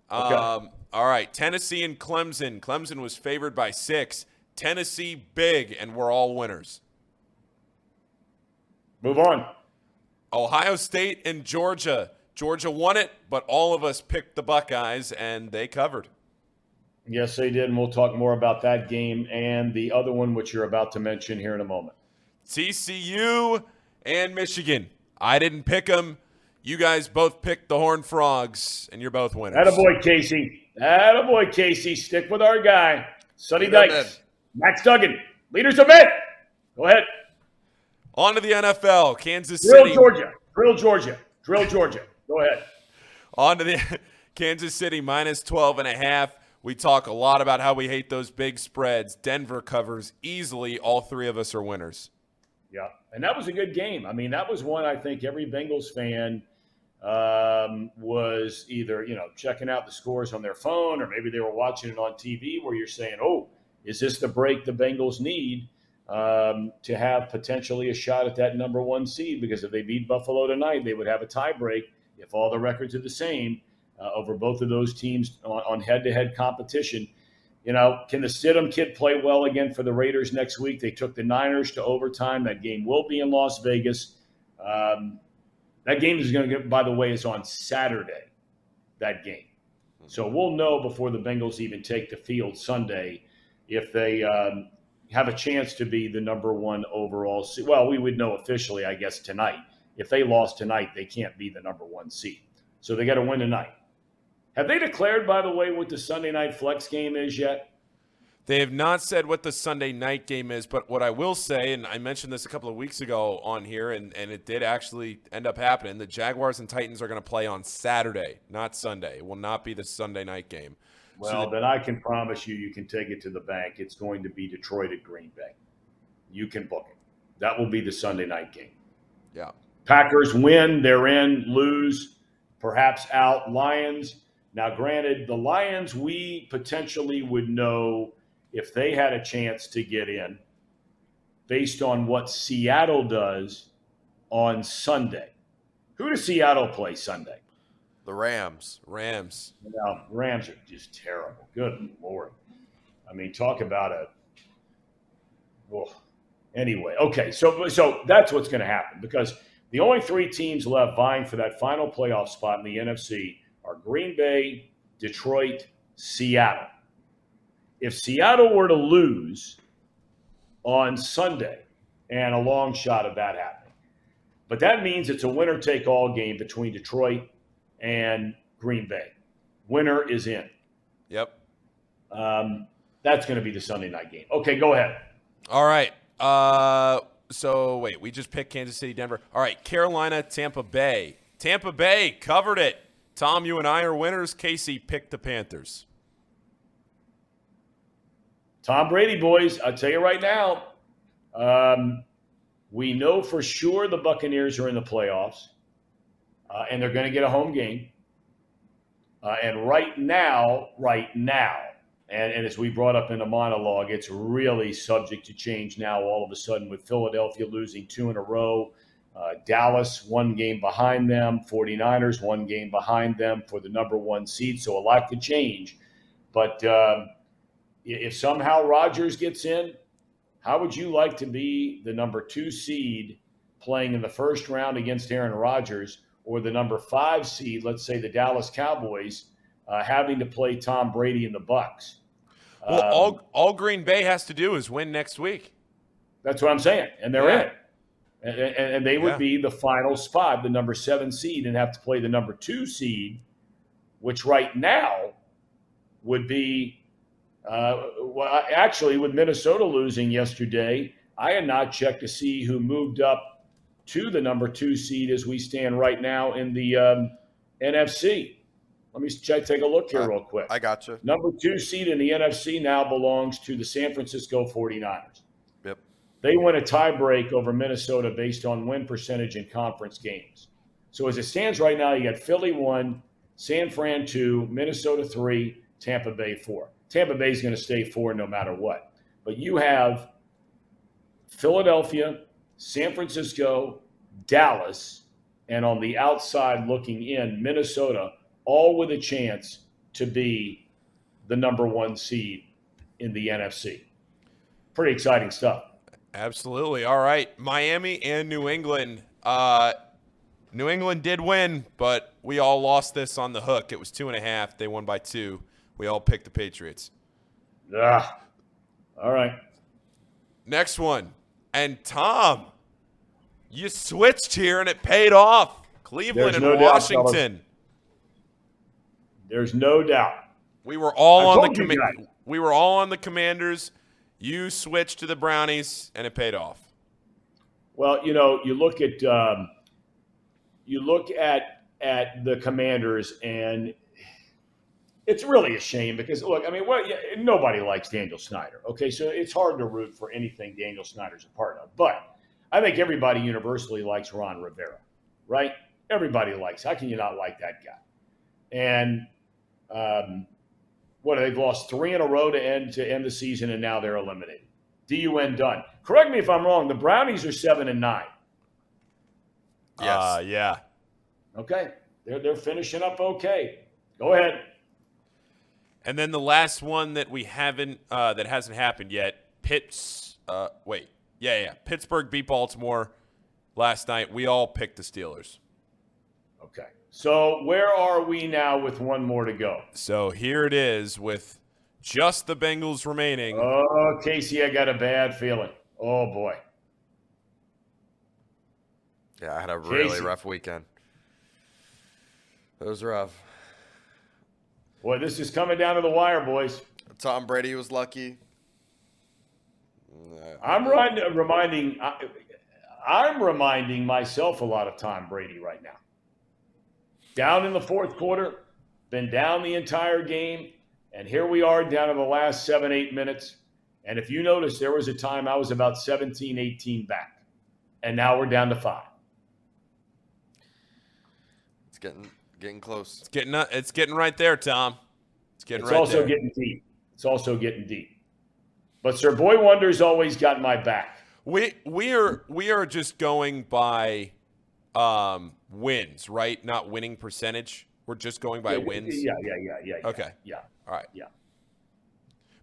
Okay. Um, all right, Tennessee and Clemson. Clemson was favored by six. Tennessee big, and we're all winners. Move on. Ohio State and Georgia. Georgia won it, but all of us picked the Buckeyes, and they covered. Yes, they did. And we'll talk more about that game and the other one, which you're about to mention here in a moment. TCU and Michigan. I didn't pick them. You guys both picked the Horned Frogs, and you're both winners. Attaboy, Casey. Attaboy, Casey. Stick with our guy, Sonny Dykes. Max Duggan. Leaders of it. Go ahead. On to the NFL. Kansas City Drill City. Georgia. Drill Georgia. Drill Georgia. Go ahead. On to the Kansas City minus 12 and a half. We talk a lot about how we hate those big spreads. Denver covers easily. All three of us are winners. Yeah. And that was a good game. I mean, that was one I think every Bengals fan um, was either, you know, checking out the scores on their phone or maybe they were watching it on TV where you're saying, oh, is this the break the Bengals need um, to have potentially a shot at that number one seed? Because if they beat Buffalo tonight, they would have a tie break if all the records are the same uh, over both of those teams on head to head competition. You know, can the Stidham kid play well again for the Raiders next week? They took the Niners to overtime. That game will be in Las Vegas. Um, that game is going to get, by the way, is on Saturday, that game. So we'll know before the Bengals even take the field Sunday if they um, have a chance to be the number one overall seed. Well, we would know officially, I guess, tonight. If they lost tonight, they can't be the number one seed. So they got to win tonight. Have they declared, by the way, what the Sunday night flex game is yet? They have not said what the Sunday night game is, but what I will say, and I mentioned this a couple of weeks ago on here, and, and it did actually end up happening. The Jaguars and Titans are going to play on Saturday, not Sunday. It will not be the Sunday night game. Well, so the, then I can promise you, you can take it to the bank. It's going to be Detroit at Green Bay. You can book it. That will be the Sunday night game. Yeah. Packers win, they're in, lose, perhaps out. Lions now, granted, the Lions, we potentially would know if they had a chance to get in based on what Seattle does on Sunday. Who does Seattle play Sunday? The Rams. Rams. Now, Rams are just terrible. Good Lord. I mean, talk about a. Well, anyway, okay. So, so that's what's going to happen because the only three teams left vying for that final playoff spot in the NFC are Green Bay, Detroit, Seattle. If Seattle were to lose on Sunday, and a long shot of that happening, but that means it's a winner take all game between Detroit and Green Bay. Winner is in. Yep. Um, that's going to be the Sunday night game. Okay, go ahead. All right. Uh, so wait, we just picked Kansas City, Denver. All right, Carolina, Tampa Bay. Tampa Bay covered it. Thom, you and I are winners. Casey picked the Panthers. Tom Brady, boys, I'll tell you right now, um, we know for sure the Buccaneers are in the playoffs, uh, and they're going to get a home game. Uh, and right now, right now, and, and, as we brought up in the monologue, it's really subject to change now all of a sudden with Philadelphia losing two in a row uh, Dallas, one game behind them. 49ers, one game behind them for the number one seed. So a lot could change. But uh, if somehow Rodgers gets in, how would you like to be the number two seed playing in the first round against Aaron Rodgers or the number five seed, let's say the Dallas Cowboys, uh, having to play Tom Brady in the Bucks? Well, um, all, all Green Bay has to do is win next week. That's what I'm saying. And they're yeah. in it and, and they would yeah. be the final spot, the number seven seed, and have to play the number two seed, which right now would be. Uh, well, actually, with Minnesota losing yesterday, I had not checked to see who moved up to the number two seed as we stand right now in the um, NFC. Let me check, take a look here, real quick. I got you. Number two seed in the NFC now belongs to the San Francisco 49ers. They win a tiebreak over Minnesota based on win percentage in conference games. So as it stands right now, you got Philly one, San Fran two, Minnesota three, Tampa Bay four. Tampa Bay is going to stay four no matter what. But you have Philadelphia, San Francisco, Dallas, and on the outside looking in, Minnesota, all with a chance to be the number one seed in the NFC. Pretty exciting stuff. Absolutely. All right. Miami and New England. Uh, New England did win, but we all lost this on the hook. It was two and a half. They won by two. We all picked the Patriots. Ah. All right. Next one. And Thom, you switched here and it paid off. Cleveland There's and no Washington. Doubt, There's no doubt. We were all on the com- we were all on the Commanders. You switched to the Brownies, and it paid off. Well, you know, you look at um, you look at at the Commanders, and it's really a shame because look, I mean, what nobody likes Daniel Snyder. Okay, so it's hard to root for anything Daniel Snyder's a part of, but I think everybody universally likes Ron Rivera, right? Everybody likes. How can you not like that guy? And um, what they've lost three in a row to end to end the season, and now they're eliminated. DUN done. Correct me if I'm wrong. The Brownies are seven and nine. Yes. Uh, yeah. Okay. They're they're finishing up okay. Go ahead. And then the last one that we haven't uh, that hasn't happened yet. Pitts. Uh, wait. Yeah, yeah. Pittsburgh beat Baltimore last night. We all picked the Steelers. Okay. So where are we now with one more to go? So here it is with just the Bengals remaining. Oh, Casey, I got a bad feeling. Oh boy. Yeah, I had a really Casey. rough weekend. It was rough. Boy, this is coming down to the wire, boys. Tom Brady was lucky. I'm reminding I'm reminding myself a lot of Tom Brady right now. Down in the fourth quarter, been down the entire game, and here we are down to the last seven, eight minutes. And if you notice, there was a time I was about 17, 18 back, and now we're down to five. It's getting getting close. It's getting it's getting right there, Thom. It's getting right there. it's right also there. getting deep. It's also getting deep. But Sir Boy Wonder's always got my back. We we are we are just going by um, wins, right? Not winning percentage. We're just going by yeah, wins. Yeah, yeah, yeah, yeah. Okay. Yeah. All right. Yeah.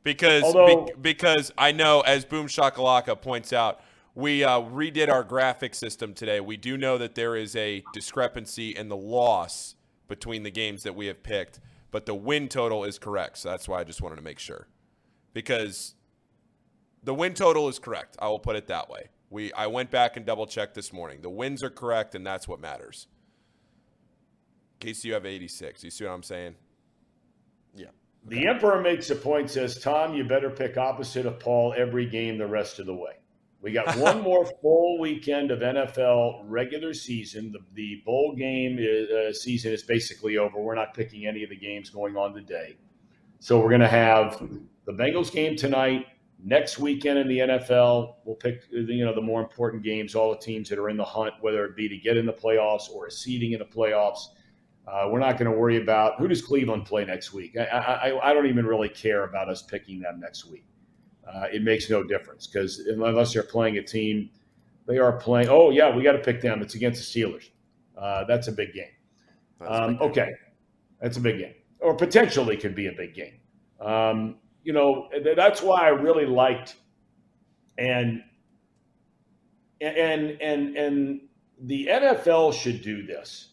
Because Although, be, because I know, as Boom Shakalaka points out, we uh, redid our graphic system today. We do know that there is a discrepancy in the loss between the games that we have picked, but the win total is correct. So that's why I just wanted to make sure. Because the win total is correct. I will put it that way. We I went back and double checked this morning. The wins are correct, and that's what matters. In case you have 86, you see what I'm saying? Yeah. The Emperor makes a point. Says Thom, you better pick opposite of Paul every game the rest of the way. We got one more full weekend of NFL regular season. The, the bowl game is, uh, season is basically over. We're not picking any of the games going on today. So we're going to have the Bengals game tonight, Next weekend in the NFL, we'll pick you know the more important games, all the teams that are in the hunt, whether it be to get in the playoffs or a seeding in the playoffs. Uh, we're not going to worry about who does Cleveland play next week. I, I, I don't even really care about us picking them next week. Uh, it makes no difference because unless they're playing a team, they are playing. Oh yeah, we got to pick them. It's against the Steelers. Uh, that's a big game. Um, big game. Okay, that's a big game, or potentially could be a big game. Um, you know, that's why I really liked and and and and the NFL should do this.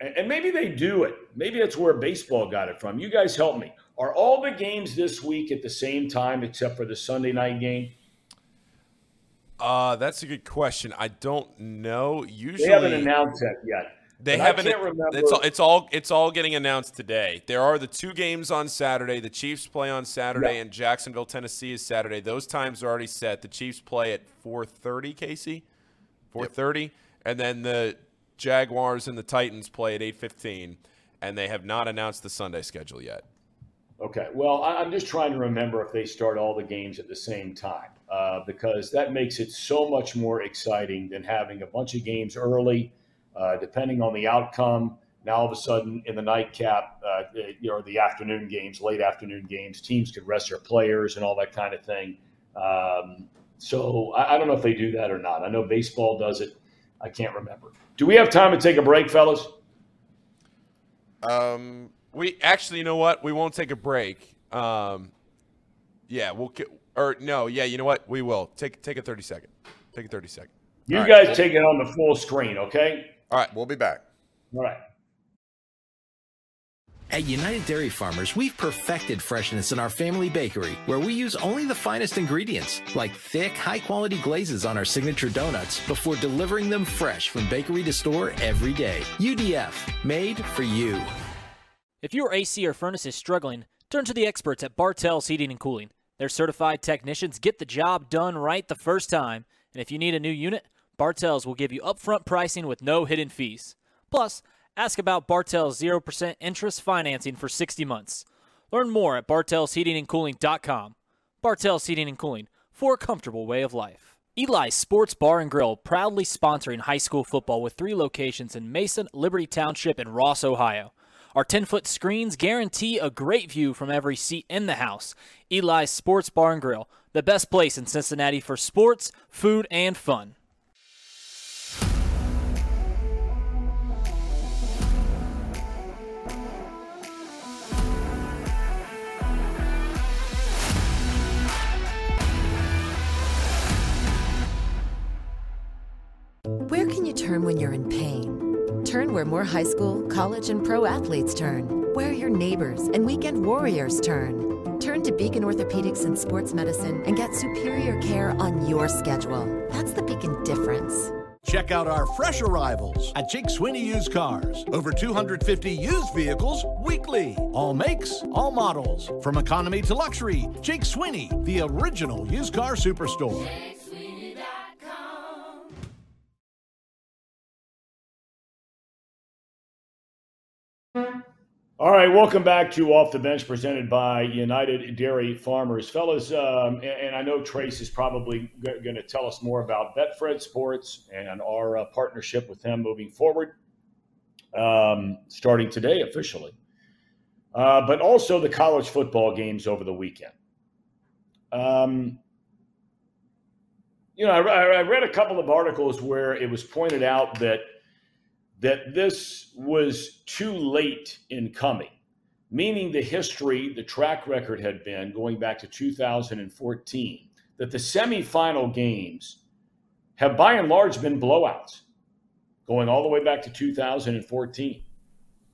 And maybe they do it. Maybe that's where baseball got it from. You guys help me. Are all the games this week at the same time except for the Sunday night game? Uh, that's a good question. I don't know. Usually, they haven't announced that yet. They haven't. It's all, it's all it's all getting announced today. There are the two games on Saturday. The Chiefs play on Saturday, yeah. and Jacksonville, Tennessee is Saturday. Those times are already set. The Chiefs play at 4:30. Casey, 4:30, yep. and then the Jaguars and the Titans play at 8:15, and they have not announced the Sunday schedule yet. Okay. Well, I'm just trying to remember if they start all the games at the same time, uh, because that makes it so much more exciting than having a bunch of games early uh, depending on the outcome, now all of a sudden in the nightcap, uh, you know, the afternoon games, late afternoon games, teams could rest their players and all that kind of thing. Um, so I, I, don't know if they do that or not. I know baseball does it. I can't remember. Do we have time to take a break, fellas? Um, we actually, you know what? We won't take a break. Um, yeah, we'll or no, yeah, you know what? We will take take a thirty second. Take a thirty second. You all guys right. take it on the full screen, okay? All right, we'll be back. All right. At United Dairy Farmers, we've perfected freshness in our family bakery, where we use only the finest ingredients, like thick, high quality glazes on our signature donuts, before delivering them fresh from bakery to store every day. UDF, made for you. If your AC or furnace is struggling, turn to the experts at Bartels Heating and Cooling. Their certified technicians get the job done right the first time, and if you need a new unit, Bartels will give you upfront pricing with no hidden fees. Plus, ask about Bartels 0% interest financing for 60 months. Learn more at bartelsheatingandcooling.com. Bartels Heating and Cooling, for a comfortable way of life. Eli's Sports Bar and Grill, proudly sponsoring high school football with three locations in Mason, Liberty Township, and Ross, Ohio. Our 10 foot screens guarantee a great view from every seat in the house. Eli's Sports Bar and Grill, the best place in Cincinnati for sports, food, and fun. Turn when you're in pain? Turn where more high school, college, and pro athletes turn. Where your neighbors and weekend warriors turn. Turn to Beacon Orthopedics and Sports Medicine and get superior care on your schedule. That's the Beacon difference. Check out our fresh arrivals at Jake Sweeney Used Cars. Over 250 used vehicles weekly. All makes, all models. From economy to luxury, Jake Sweeney, the original used car superstore. All right, welcome back to Off the Bench, presented by United Dairy Farmers, fellas. Um, and, and, I know Trace is probably g- going to tell us more about Betfred Sports and our uh, partnership with them moving forward, um, starting today officially. Uh, but also the college football games over the weekend. Um, you know, I, I read a couple of articles where it was pointed out that that this was too late in coming, meaning the history, the track record had been going back to 2014, that the semifinal games have by and large been blowouts, going all the way back to 2014.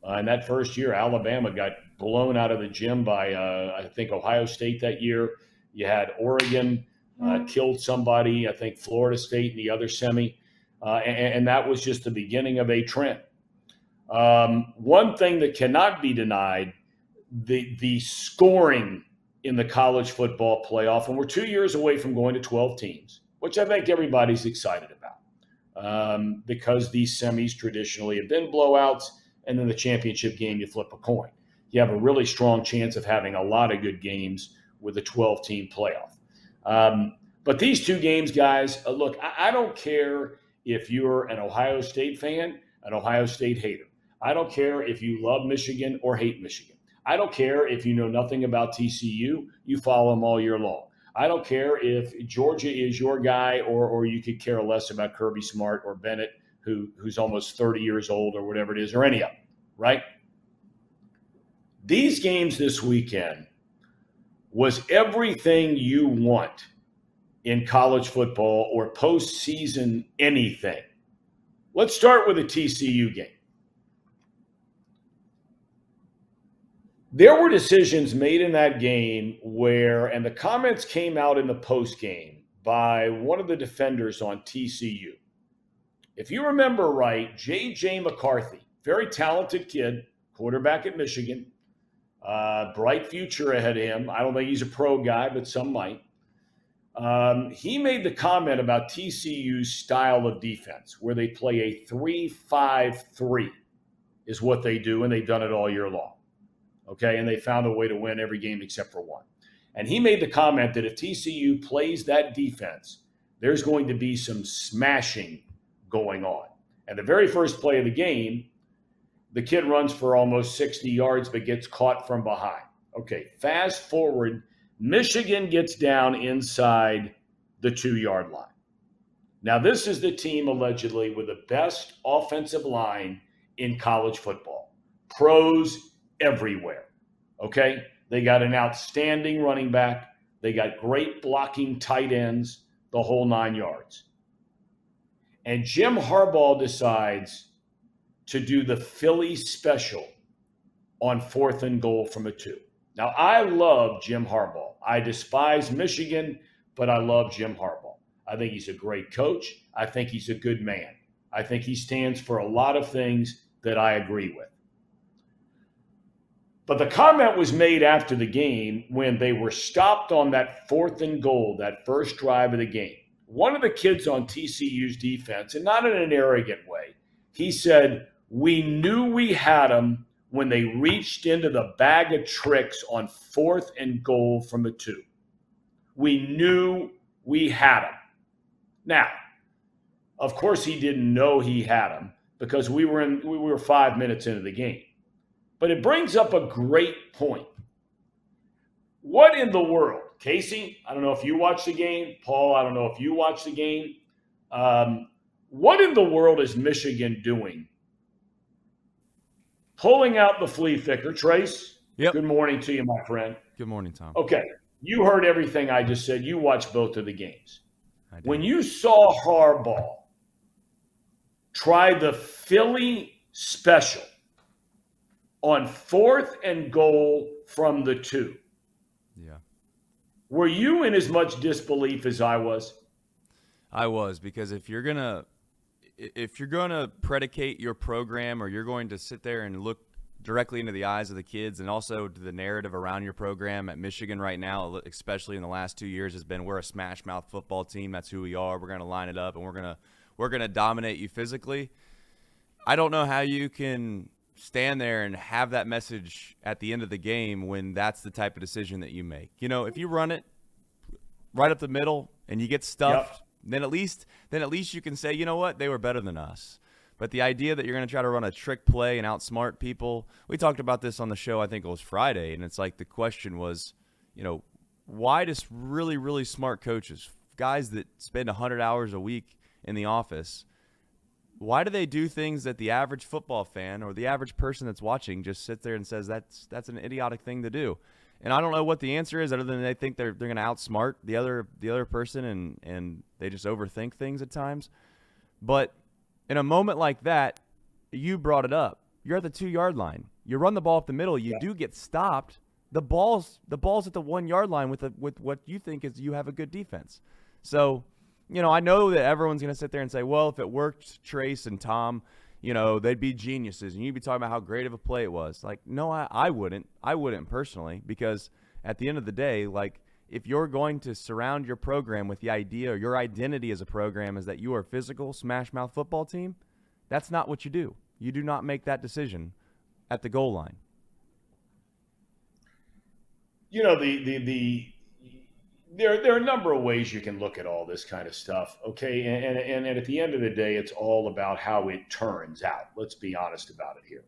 Uh, in that first year, Alabama got blown out of the gym by, uh, I think, Ohio State that year. You had Oregon uh, killed somebody, I think Florida State in the other semi. Uh, and, and, that was just the beginning of a trend. Um, one thing that cannot be denied the the scoring in the college football playoff, and we're two years away from going to 12 teams, which I think everybody's excited about um, because these semis traditionally have been blowouts, and then the championship game you flip a coin. You have a really strong chance of having a lot of good games with a 12 team playoff. Um, but these two games, guys, uh, look, I, I don't care if you're an Ohio State fan, an Ohio State hater. I don't care if you love Michigan or hate Michigan. I don't care if you know nothing about TCU, you follow them all year long. I don't care if Georgia is your guy or, or you could care less about Kirby Smart or Bennett, who, who's almost 30 years old or whatever it is, or any of them, right? These games this weekend was everything you want in college football or postseason anything. Let's start with a TCU game. There were decisions made in that game where, and the comments came out in the post game by one of the defenders on TCU. If you remember right, J.J. McCarthy, very talented kid, quarterback at Michigan, uh, bright future ahead of him. I don't think he's a pro guy, but some might. Um, he made the comment about TCU's style of defense, where they play a 3 5 3, is what they do, and they've done it all year long. Okay. And they found a way to win every game except for one. And he made the comment that if TCU plays that defense, there's going to be some smashing going on. And the very first play of the game, the kid runs for almost 60 yards but gets caught from behind. Okay, fast forward Michigan gets down inside the two yard line. Now, this is the team allegedly with the best offensive line in college football. Pros everywhere. Okay? They got an outstanding running back, they got great blocking tight ends, the whole nine yards. And Jim Harbaugh decides to do the Philly special on fourth and goal from a two. Now, I love Jim Harbaugh. I despise Michigan, but I love Jim Harbaugh. I think he's a great coach. I think he's a good man. I think he stands for a lot of things that I agree with. But the comment was made after the game when they were stopped on that fourth and goal, that first drive of the game. One of the kids on TCU's defense, and not in an arrogant way, he said, We knew we had them when they reached into the bag of tricks on fourth and goal from the two. We knew we had them. Now, of course, he didn't know he had them because we were in we were five minutes into the game. But it brings up a great point. What in the world, Casey? I don't know if you watched the game, Paul. I don't know if you watched the game. Um, what in the world is Michigan doing? Pulling out the flea flicker, Trace. Yep. Good morning to you, my friend. Good morning, Thom. Okay, you heard everything I just said. You watched both of the games. When you saw Harbaugh try the Philly special on fourth and goal from the two, yeah, were you in as much disbelief as I was? I was because if you're gonna if you're gonna predicate your program or you're going to sit there and look directly into the eyes of the kids and also to the narrative around your program at Michigan right now, especially in the last two years, has been we're a smash mouth football team. That's who we are. We're gonna line it up and we're gonna we're gonna dominate you physically. I don't know how you can stand there and have that message at the end of the game when that's the type of decision that you make. You know, if you run it right up the middle and you get stuffed, then at least then at least you can say, you know what, they were better than us. But the idea that you're going to try to run a trick play and outsmart people, we talked about this on the show. I think it was Friday, and it's like the question was, you know, why does really really smart coaches, guys that spend 100 hours a week in the office, why do they do things that the average football fan or the average person that's watching just sits there and says that's that's an idiotic thing to do? And I don't know what the answer is other than they think they're they're going to outsmart the other the other person and and they just overthink things at times. But in a moment like that, you brought it up. You're at the 2-yard line. You run the ball up the middle, you do get stopped. The ball's the ball's at the 1-yard line with a, with what you think is you have a good defense. So, you know, I know that everyone's going to sit there and say, "Well, if it worked Trace and Thom, you know, they'd be geniuses and you'd be talking about how great of a play it was. Like, no, I, I wouldn't. I wouldn't personally because at the end of the day, like, if you're going to surround your program with the idea or your identity as a program is that you are a physical smash mouth football team, that's not what you do. You do not make that decision at the goal line. You know, the the the there there are a number of ways you can look at all this kind of stuff. Okay, and and, and at the end of the day, it's all about how it turns out. Let's be honest about it here.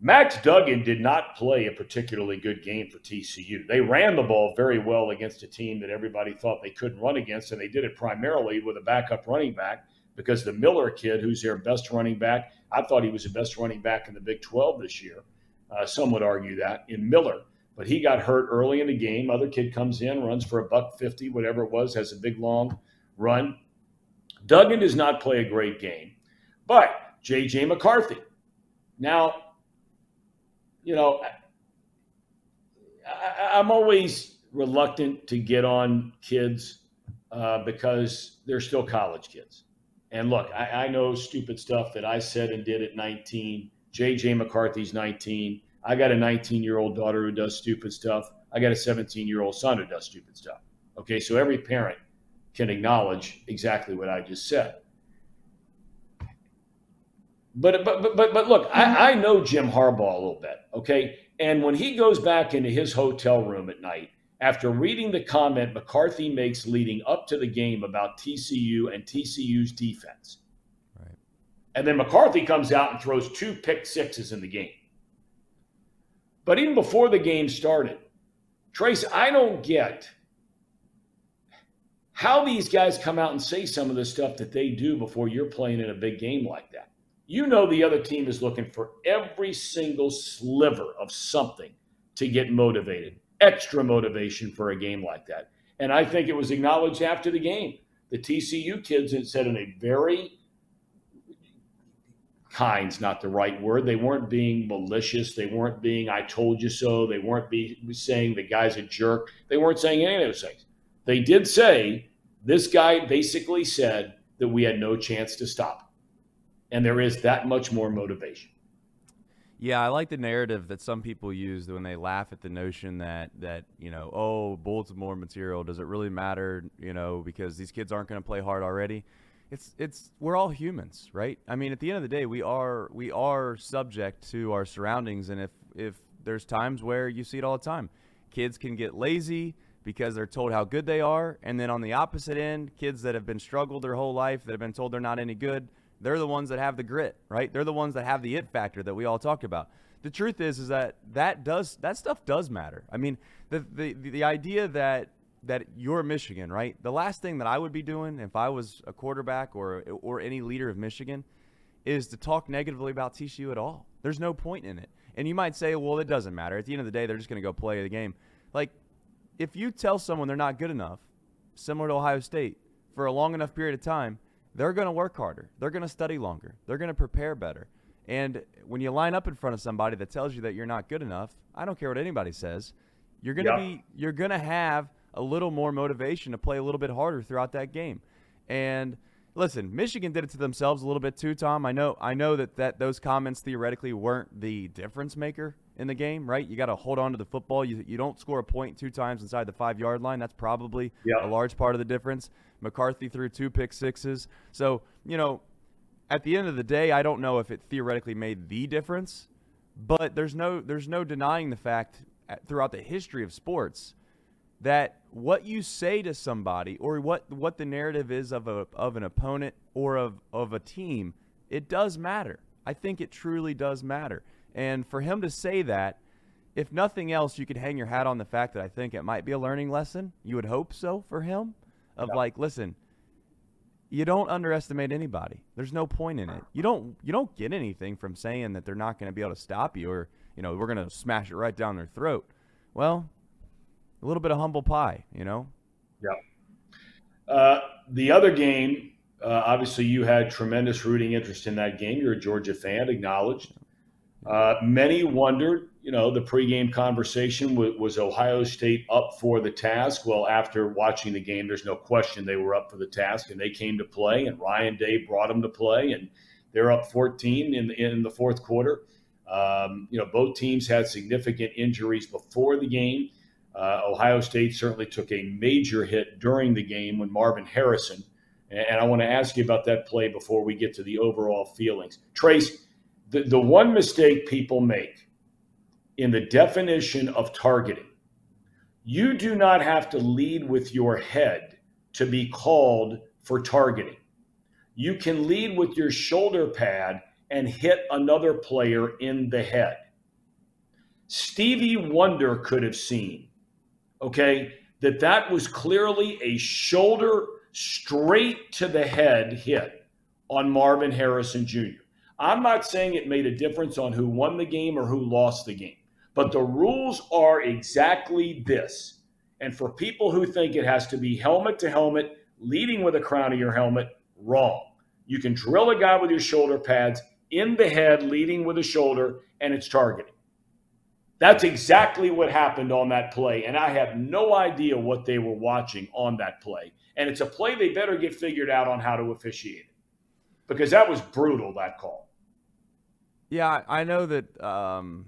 Max Duggan did not play a particularly good game for TCU. They ran the ball very well against a team that everybody thought they couldn't run against, and they did it primarily with a backup running back because the Miller kid, who's their best running back, I thought he was the best running back in the Big 12 this year. Uh, some would argue that in Miller, but he got hurt early in the game. Other kid comes in, runs for a buck 50, whatever it was, has a big long run. Duggan does not play a great game, but J.J. McCarthy. Now, you know, I, I'm always reluctant to get on kids uh, because they're still college kids. And look, I, I know stupid stuff that I said and did at 19. JJ McCarthy's 19. I got a 19 year old daughter who does stupid stuff. I got a 17 year old son who does stupid stuff. Okay, so every parent can acknowledge exactly what I just said. But but but but, but look, I, I know Jim Harbaugh a little bit, okay? And when he goes back into his hotel room at night after reading the comment McCarthy makes leading up to the game about TCU and TCU's defense. Right. And then McCarthy comes out and throws two pick sixes in the game. But even before the game started, Trace, I don't get how these guys come out and say some of the stuff that they do before you're playing in a big game like that. You know the other team is looking for every single sliver of something to get motivated, extra motivation for a game like that. And I think it was acknowledged after the game. The TCU kids had said in a very kind's not the right word. They weren't being malicious. They weren't being I told you so. They weren't be saying the guy's a jerk. They weren't saying any of those things. They did say this guy basically said that we had no chance to stop. And there is that much more motivation. Yeah, I like the narrative that some people use when they laugh at the notion that that you know, oh, bulletin board material does it really matter? You know, because these kids aren't going to play hard already. It's it's we're all humans, right? I mean, at the end of the day, we are we are subject to our surroundings, and if if there's times where you see it all the time, kids can get lazy because they're told how good they are, and then on the opposite end, kids that have been struggled their whole life, that have been told they're not any good, they're the ones that have the grit, right? They're the ones that have the it factor that we all talk about. The truth is, is that that does that stuff does matter. I mean, the the the idea that that you're Michigan, right? The last thing that I would be doing if I was a quarterback or or any leader of Michigan is to talk negatively about TCU at all. There's no point in it. And you might say, well, it doesn't matter. At the end of the day, they're just going to go play the game. Like, if you tell someone they're not good enough, similar to Ohio State, for a long enough period of time, they're going to work harder. They're going to study longer. They're going to prepare better. And when you line up in front of somebody that tells you that you're not good enough, I don't care what anybody says, you're going to Yeah. be you're going to have a little more motivation to play a little bit harder throughout that game. And listen, Michigan did it to themselves a little bit too, Thom. I know I know that, that those comments theoretically weren't the difference maker in the game, right? You got to hold on to the football. You, you don't score a point two times inside the five yard line. That's probably Yeah. a large part of the difference. McCarthy threw two pick sixes. So, you know, at the end of the day, I don't know if it theoretically made the difference, but there's no there's no denying the fact uh, throughout the history of sports that what you say to somebody or what what the narrative is of a of an opponent or of of a team, it does matter. I think it truly does matter. And for him to say that, if nothing else, you could hang your hat on the fact that I think it might be a learning lesson. You would hope so for him of like, listen, you don't underestimate anybody. There's no point in it. You don't you don't get anything from saying that they're not going to be able to stop you or, you know, we're going to smash it right down their throat. Well, a little bit of humble pie, you know. Yeah. Uh, the other game, uh, obviously, you had tremendous rooting interest in that game. You're a Georgia fan, acknowledged. Uh, many wondered, you know, the pregame conversation was, was Ohio State up for the task? Well, after watching the game, there's no question they were up for the task, and they came to play, and Ryan Day brought them to play, and they're up 14 in in the fourth quarter. Um, you know, both teams had significant injuries before the game. Uh, Ohio State certainly took a major hit during the game when Marvin Harrison, and, I want to ask you about that play before we get to the overall feelings. Trace, the, the one mistake people make in the definition of targeting, you do not have to lead with your head to be called for targeting. You can lead with your shoulder pad and hit another player in the head. Stevie Wonder could have seen, okay, that that was clearly a shoulder straight to the head hit on Marvin Harrison Jr. I'm not saying it made a difference on who won the game or who lost the game, but the rules are exactly this. And for people who think it has to be helmet to helmet, leading with the crown of your helmet, wrong. You can drill a guy with your shoulder pads in the head, leading with a shoulder, and it's targeting. That's exactly what happened on that play. And I have no idea what they were watching on that play. And it's a play they better get figured out on how to officiate it because that was brutal, that call. Yeah, I know that um,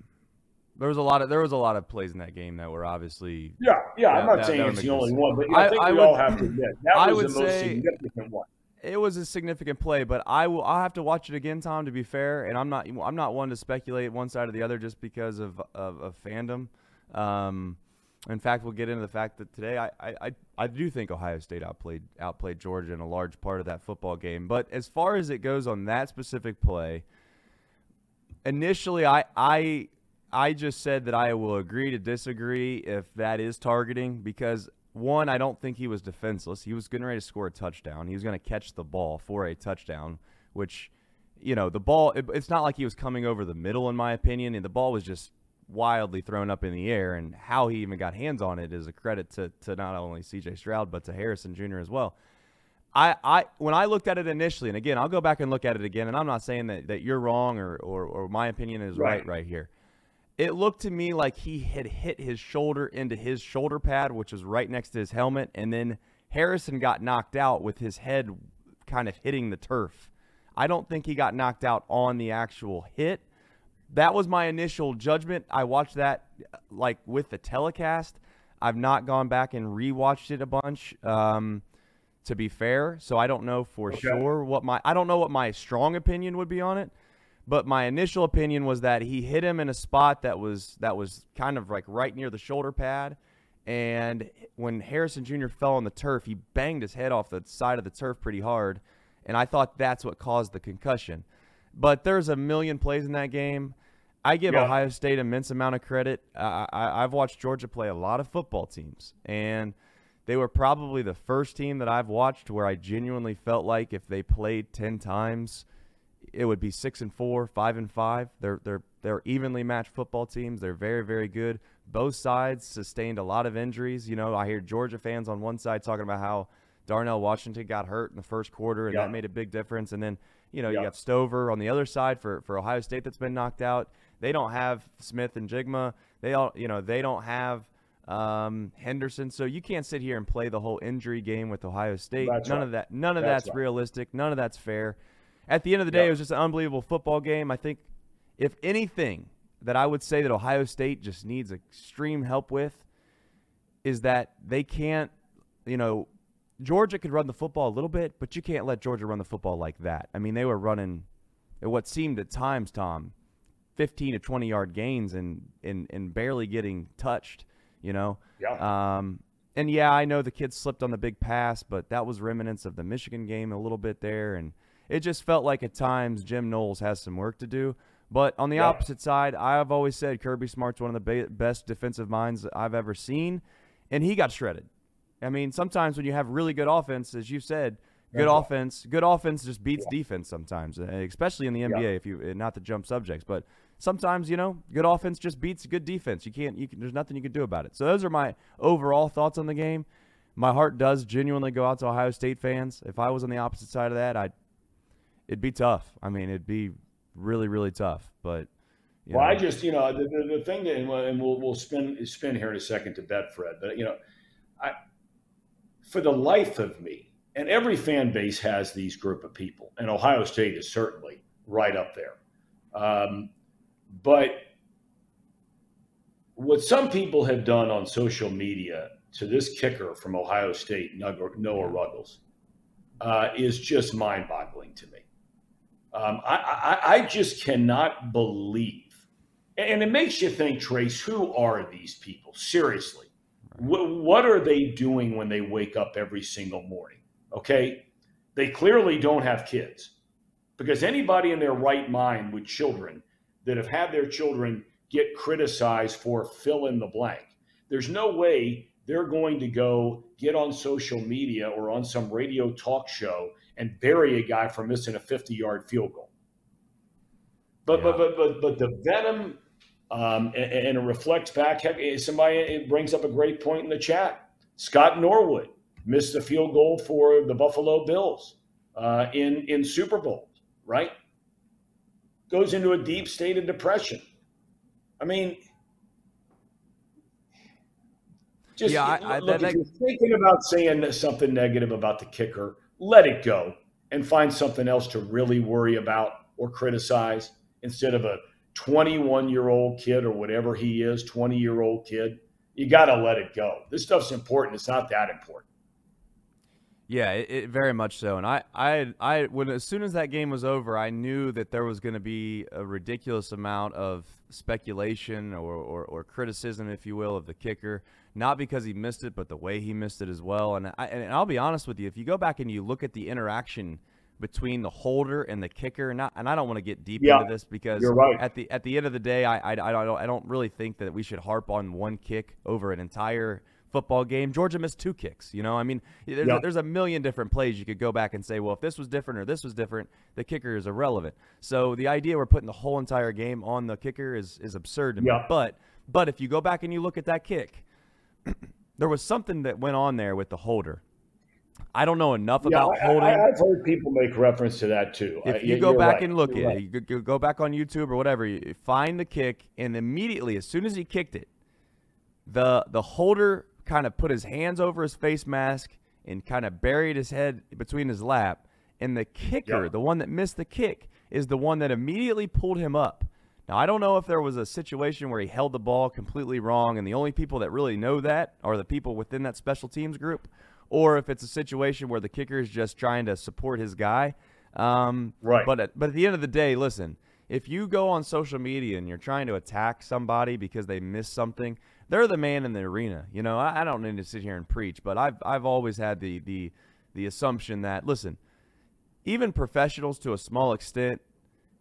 there was a lot of there was a lot of plays in that game that were obviously Yeah, yeah. I'm not that- saying that it's the only sense. one, but I, I- think I we would- all have to admit that I was would the most say- significant one. It was a significant play, but I will I'll have to watch it again, Thom, to be fair. And I'm not I'm not one to speculate one side or the other just because of of, of fandom. Um, in fact, we'll get into the fact that today I, I, I, I do think Ohio State outplayed outplayed Georgia in a large part of that football game. But as far as it goes on that specific play, initially I I I just said that I will agree to disagree if that is targeting because one, I don't think he was defenseless. He was getting ready to score a touchdown. He was going to catch the ball for a touchdown, which, you know, the ball, it, it's not like he was coming over the middle, in my opinion. And the ball was just wildly thrown up in the air. And how he even got hands on it is a credit to, to not only CJ Stroud, but to Harrison Jr. as well. I, I when I looked at it initially, and again, I'll go back and look at it again, and I'm not saying that, that you're wrong or, or, or my opinion is right. Right. right here. It looked to me like he had hit his shoulder into his shoulder pad, which was right next to his helmet, and then Harrison got knocked out with his head kind of hitting the turf. I don't think he got knocked out on the actual hit. That was my initial judgment. I watched that like with the telecast. I've not gone back and rewatched it a bunch. Um, To be fair, so I don't know for Okay. sure what my I don't know what my strong opinion would be on it, but my initial opinion was that he hit him in a spot that was that was kind of like right near the shoulder pad, and when Harrison Jr. fell on the turf, he banged his head off the side of the turf pretty hard, and I thought that's what caused the concussion. But there's a million plays in that game. I give Yeah. Ohio State immense amount of credit. I, I, I've watched Georgia play a lot of football teams, and they were probably the first team that I've watched where I genuinely felt like if they played ten times, it would be six and four, five and five. They're they're they're evenly matched football teams. They're very very good. Both sides sustained a lot of injuries. You know, I hear Georgia fans on one side talking about how Darnell Washington got hurt in the first quarter and Yeah. that made a big difference. And then you know you Yeah. got Stover on the other side for for Ohio State that's been knocked out. They don't have Smith-Njigba. They all you know they don't have um, Henderson. So you can't sit here and play the whole injury game with Ohio State. That's none right. of that. None of That's that's, right. realistic. None of that's fair. At the end of the day, Yeah. it was just an unbelievable football game. I think, if anything, that I would say that Ohio State just needs extreme help with is that they can't, you know, Georgia could run the football a little bit, but you can't let Georgia run the football like that. I mean, they were running at what seemed at times, Thom, 15 to 20 yard gains and, and, and barely getting touched, you know? Yeah. Um, and yeah, I know the kids slipped on the big pass, but that was remnants of the Michigan game a little bit there. And it just felt like at times Jim Knowles has some work to do. But on the Yeah. opposite side, I've always said Kirby Smart's one of the best defensive minds I've ever seen, and he got shredded. I mean, sometimes when you have really good offense, as you said, good right. offense, good offense just beats defense sometimes, uh, especially in the NBA. Yeah. If you uh, not to jump subjects, but sometimes you know, good offense just beats good defense. You can't, you can, there's nothing you can do about it. So those are my overall thoughts on the game. My heart does genuinely go out to Ohio State fans. If I was on the opposite side of that, I'd it'd be tough. I mean, it'd be really, really tough. But you Well, know, I just, you know, the, the, the thing that, and we'll- we'll, spin, spin here in a second to Betfred, but, you know, I, for the life of me, and every fan base has these group of people, and Ohio State is certainly right up there. Um, but what some people have done on social media to this kicker from Ohio State, Noah Ruggles, uh, is just mind boggling to me. Um, I, I, I just cannot believe, and it makes you think, Trace, who are these people? Seriously, what, what are they doing when they wake up every single morning? Okay, they clearly don't have kids because anybody in their right mind with children that have had their children get criticized for fill in the blank, there's no way they're going to go get on social media or on some radio talk show and bury a guy for missing a 50 yard field goal. But, but, but, but, but the venom, um, and, and it reflects back. Somebody it brings up a great point in the chat. Scott Norwood missed the field goal for the Buffalo Bills uh, in, in Super Bowl, right? Goes into a deep state of depression. I mean, just Yeah, I- I- look, that- if you're thinking about saying something negative about the kicker, let it go and find something else to really worry about or criticize instead of a 21 year old kid or whatever he is, 20 year old kid. You got to let it go. This stuff's important. It's not that important. Yeah, it, it very much so. And I, I, I, when as soon as that game was over, I knew that there was going to be a ridiculous amount of speculation or, or, or criticism, if you will, of the kicker. Not because he missed it, but the way he missed it as well. And I, and I'll be honest with you, if you go back and you look at the interaction between the holder and the kicker, not, and I don't want to get deep Yeah, into this because you're right. at the at the end of the day, I, I, I don't I don't really think that we should harp on one kick over an entire football game. Georgia missed two kicks. You know, I mean, there's, Yeah. there's a million different plays you could go back and say, well, if this was different or this was different, the kicker is irrelevant. So the idea we're putting the whole entire game on the kicker is is absurd to me. But but if you go back and you look at that kick, there was something that went on there with the holder. I don't know enough Yeah, about holding. I, have heard people make reference to that too. If you go back right. and look You're at right. it, you go- go back on YouTube or whatever, you find the kick, and immediately, as soon as he kicked it, the the holder kind of put his hands over his face mask and kind of buried his head between his lap. And the kicker, Yeah. the one that missed the kick, is the one that immediately pulled him up. Now I don't know if there was a situation where he held the ball completely wrong, and the only people that really know that are the people within that special teams group, or if it's a situation where the kicker is just trying to support his guy. Um, Right. But at, but at the end of the day, listen, if you go on social media and you're trying to attack somebody because they missed something, they're the man in the arena. You know, I, I don't need to sit here and preach, but I've I've always had the the the assumption that listen, even professionals to a small extent,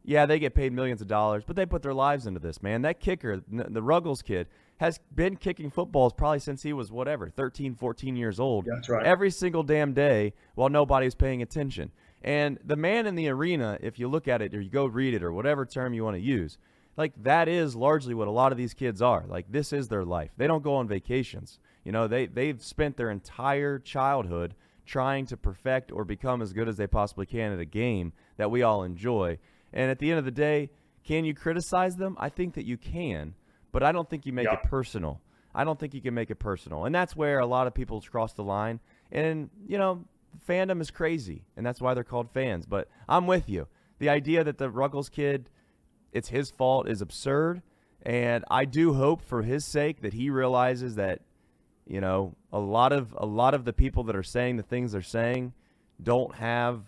yeah, they get paid millions of dollars, but they put their lives into this, man. That kicker, the Ruggles kid, has been kicking footballs probably since he was whatever, 13, 14 years old. That's right. Every single damn day while nobody's paying attention. And the man in the arena, if you look at it or you go read it or whatever term you want to use, like that is largely what a lot of these kids are. Like this is their life. They don't go on vacations. You know, they they've spent their entire childhood trying to perfect or become as good as they possibly can at a game that we all enjoy. And at the end of the day, can you criticize them? I think that you can, but I don't think you make Yeah. it personal. I don't think you can make it personal. And that's where a lot of people cross the line. And, you know, fandom is crazy, and that's why they're called fans. But I'm with you. The idea that the Ruggles kid, it's his fault, is absurd. And I do hope for his sake that he realizes that, you know, a lot of a lot of the people that are saying the things they're saying don't have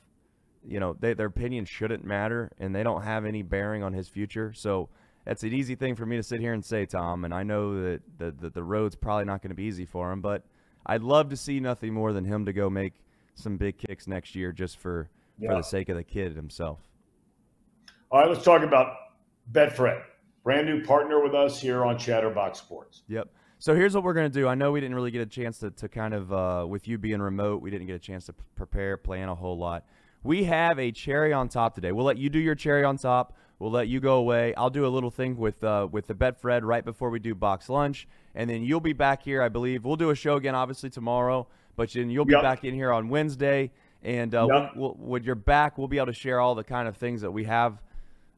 you know, they, their opinion shouldn't matter and they don't have any bearing on his future. So that's an easy thing for me to sit here and say, Thom. And I know that the, the, the road's probably not going to be easy for him, but I'd love to see nothing more than him to go make some big kicks next year just for, for the sake of the kid himself. All right, let's talk about Betfred, brand new partner with us here on Chatterbox Sports. Yep. So here's what we're going to do. I know we didn't really get a chance to, to kind of, uh, with you being remote, we didn't get a chance to prepare, plan a whole lot. We have a cherry on top today. We'll let you do your cherry on top. We'll let you go away. I'll do a little thing with uh, with the Betfred right before we do box lunch, and then you'll be back here. I believe we'll do a show again, obviously tomorrow, but then you'll be Yep. back in here on Wednesday. And uh, Yep. we'll, we'll, when you're back, we'll be able to share all the kind of things that we have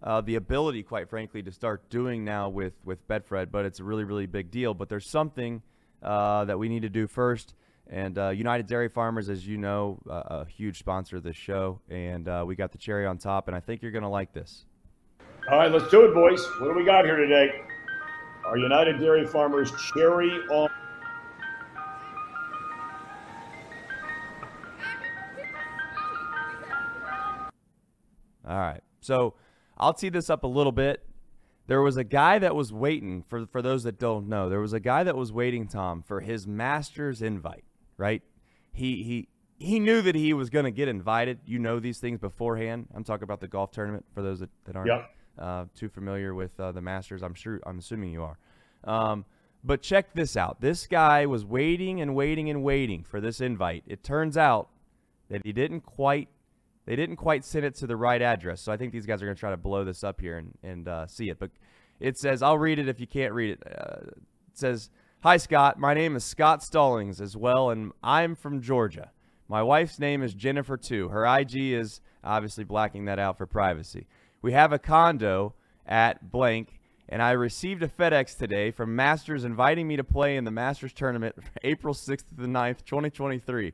uh, the ability, quite frankly, to start doing now with with Betfred. But it's a really, really big deal. But there's something uh, that we need to do first. And uh, United Dairy Farmers, as you know, uh, a huge sponsor of this show, and uh, we got the cherry on top. And I think you're going to like this. All right, let's do it, boys. What do we got here today? Our United Dairy Farmers cherry on. All right. So I'll tee this up a little bit. There was a guy that was waiting for for those that don't know. There was a guy that was waiting, Thom, for his master's invite. Right? He he he knew that he was going to get invited. You know these things beforehand. I'm talking about the golf tournament for those that, that aren't Yep. uh, too familiar with uh, the Masters. I'm sure. I'm assuming you are. Um, but check this out. This guy was waiting and waiting and waiting for this invite. It turns out that he didn't quite they didn't quite send it to the right address. So I think these guys are going to try to blow this up here and, and uh, see it. But it says, I'll read it if you can't read it. Uh, it says, Hi, Scott. My name is Scott Stallings as well, and I'm from Georgia. My wife's name is Jennifer, too. Her IG is obviously blacking that out for privacy. We have a condo at blank, and I received a FedEx today from Masters inviting me to play in the Masters tournament April 6th to the 9th, 2023.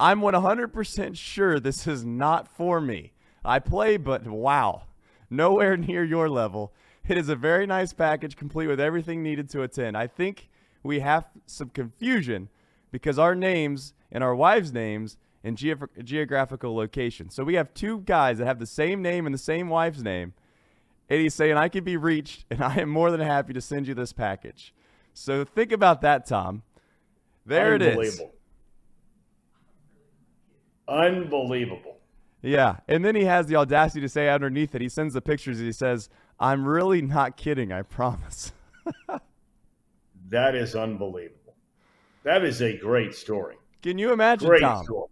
I'm 100% sure this is not for me. I play, but wow, nowhere near your level. It is a very nice package, complete with everything needed to attend. I think we have some confusion because our names and our wives' names and geogra- geographical location. So we have two guys that have the same name and the same wife's name. And he's saying, I can be reached, and I am more than happy to send you this package. So think about that, Thom. There it is. Unbelievable. Yeah. And then he has the audacity to say underneath it, he sends the pictures and he says, I'm really not kidding, I promise. That is unbelievable. That is a great story. Can you imagine, Great Thom? story.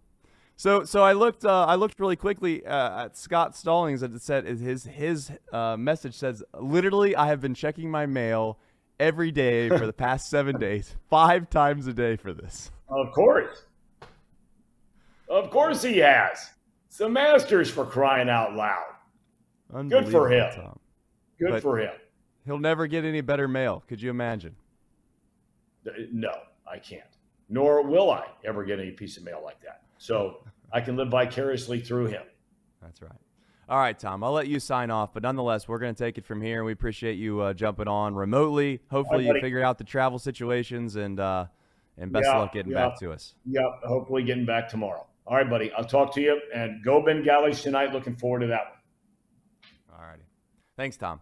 So, so I looked. Uh, I looked really quickly uh, at Scott Stallings, and it said his his uh, message says, "Literally, I have been checking my mail every day for the past seven days, five times a day for this." Of course. Of course he has. It's the Masters for crying out loud. Good for him. Thom. Good But- for him. He'll never get any better mail. Could you imagine? No, I can't. Nor will I ever get any piece of mail like that. So I can live vicariously through him. That's right. All right, Thom. I'll let you sign off, but nonetheless, we're going to take it from here. We appreciate you uh, jumping on remotely. Hopefully, you figure out the travel situations and uh, and best Yeah, of luck getting yeah. back to us. Yep. Hopefully getting back tomorrow. All right, buddy. I'll talk to you and go Ben tonight. Looking forward to that one. All righty. Thanks, Thom.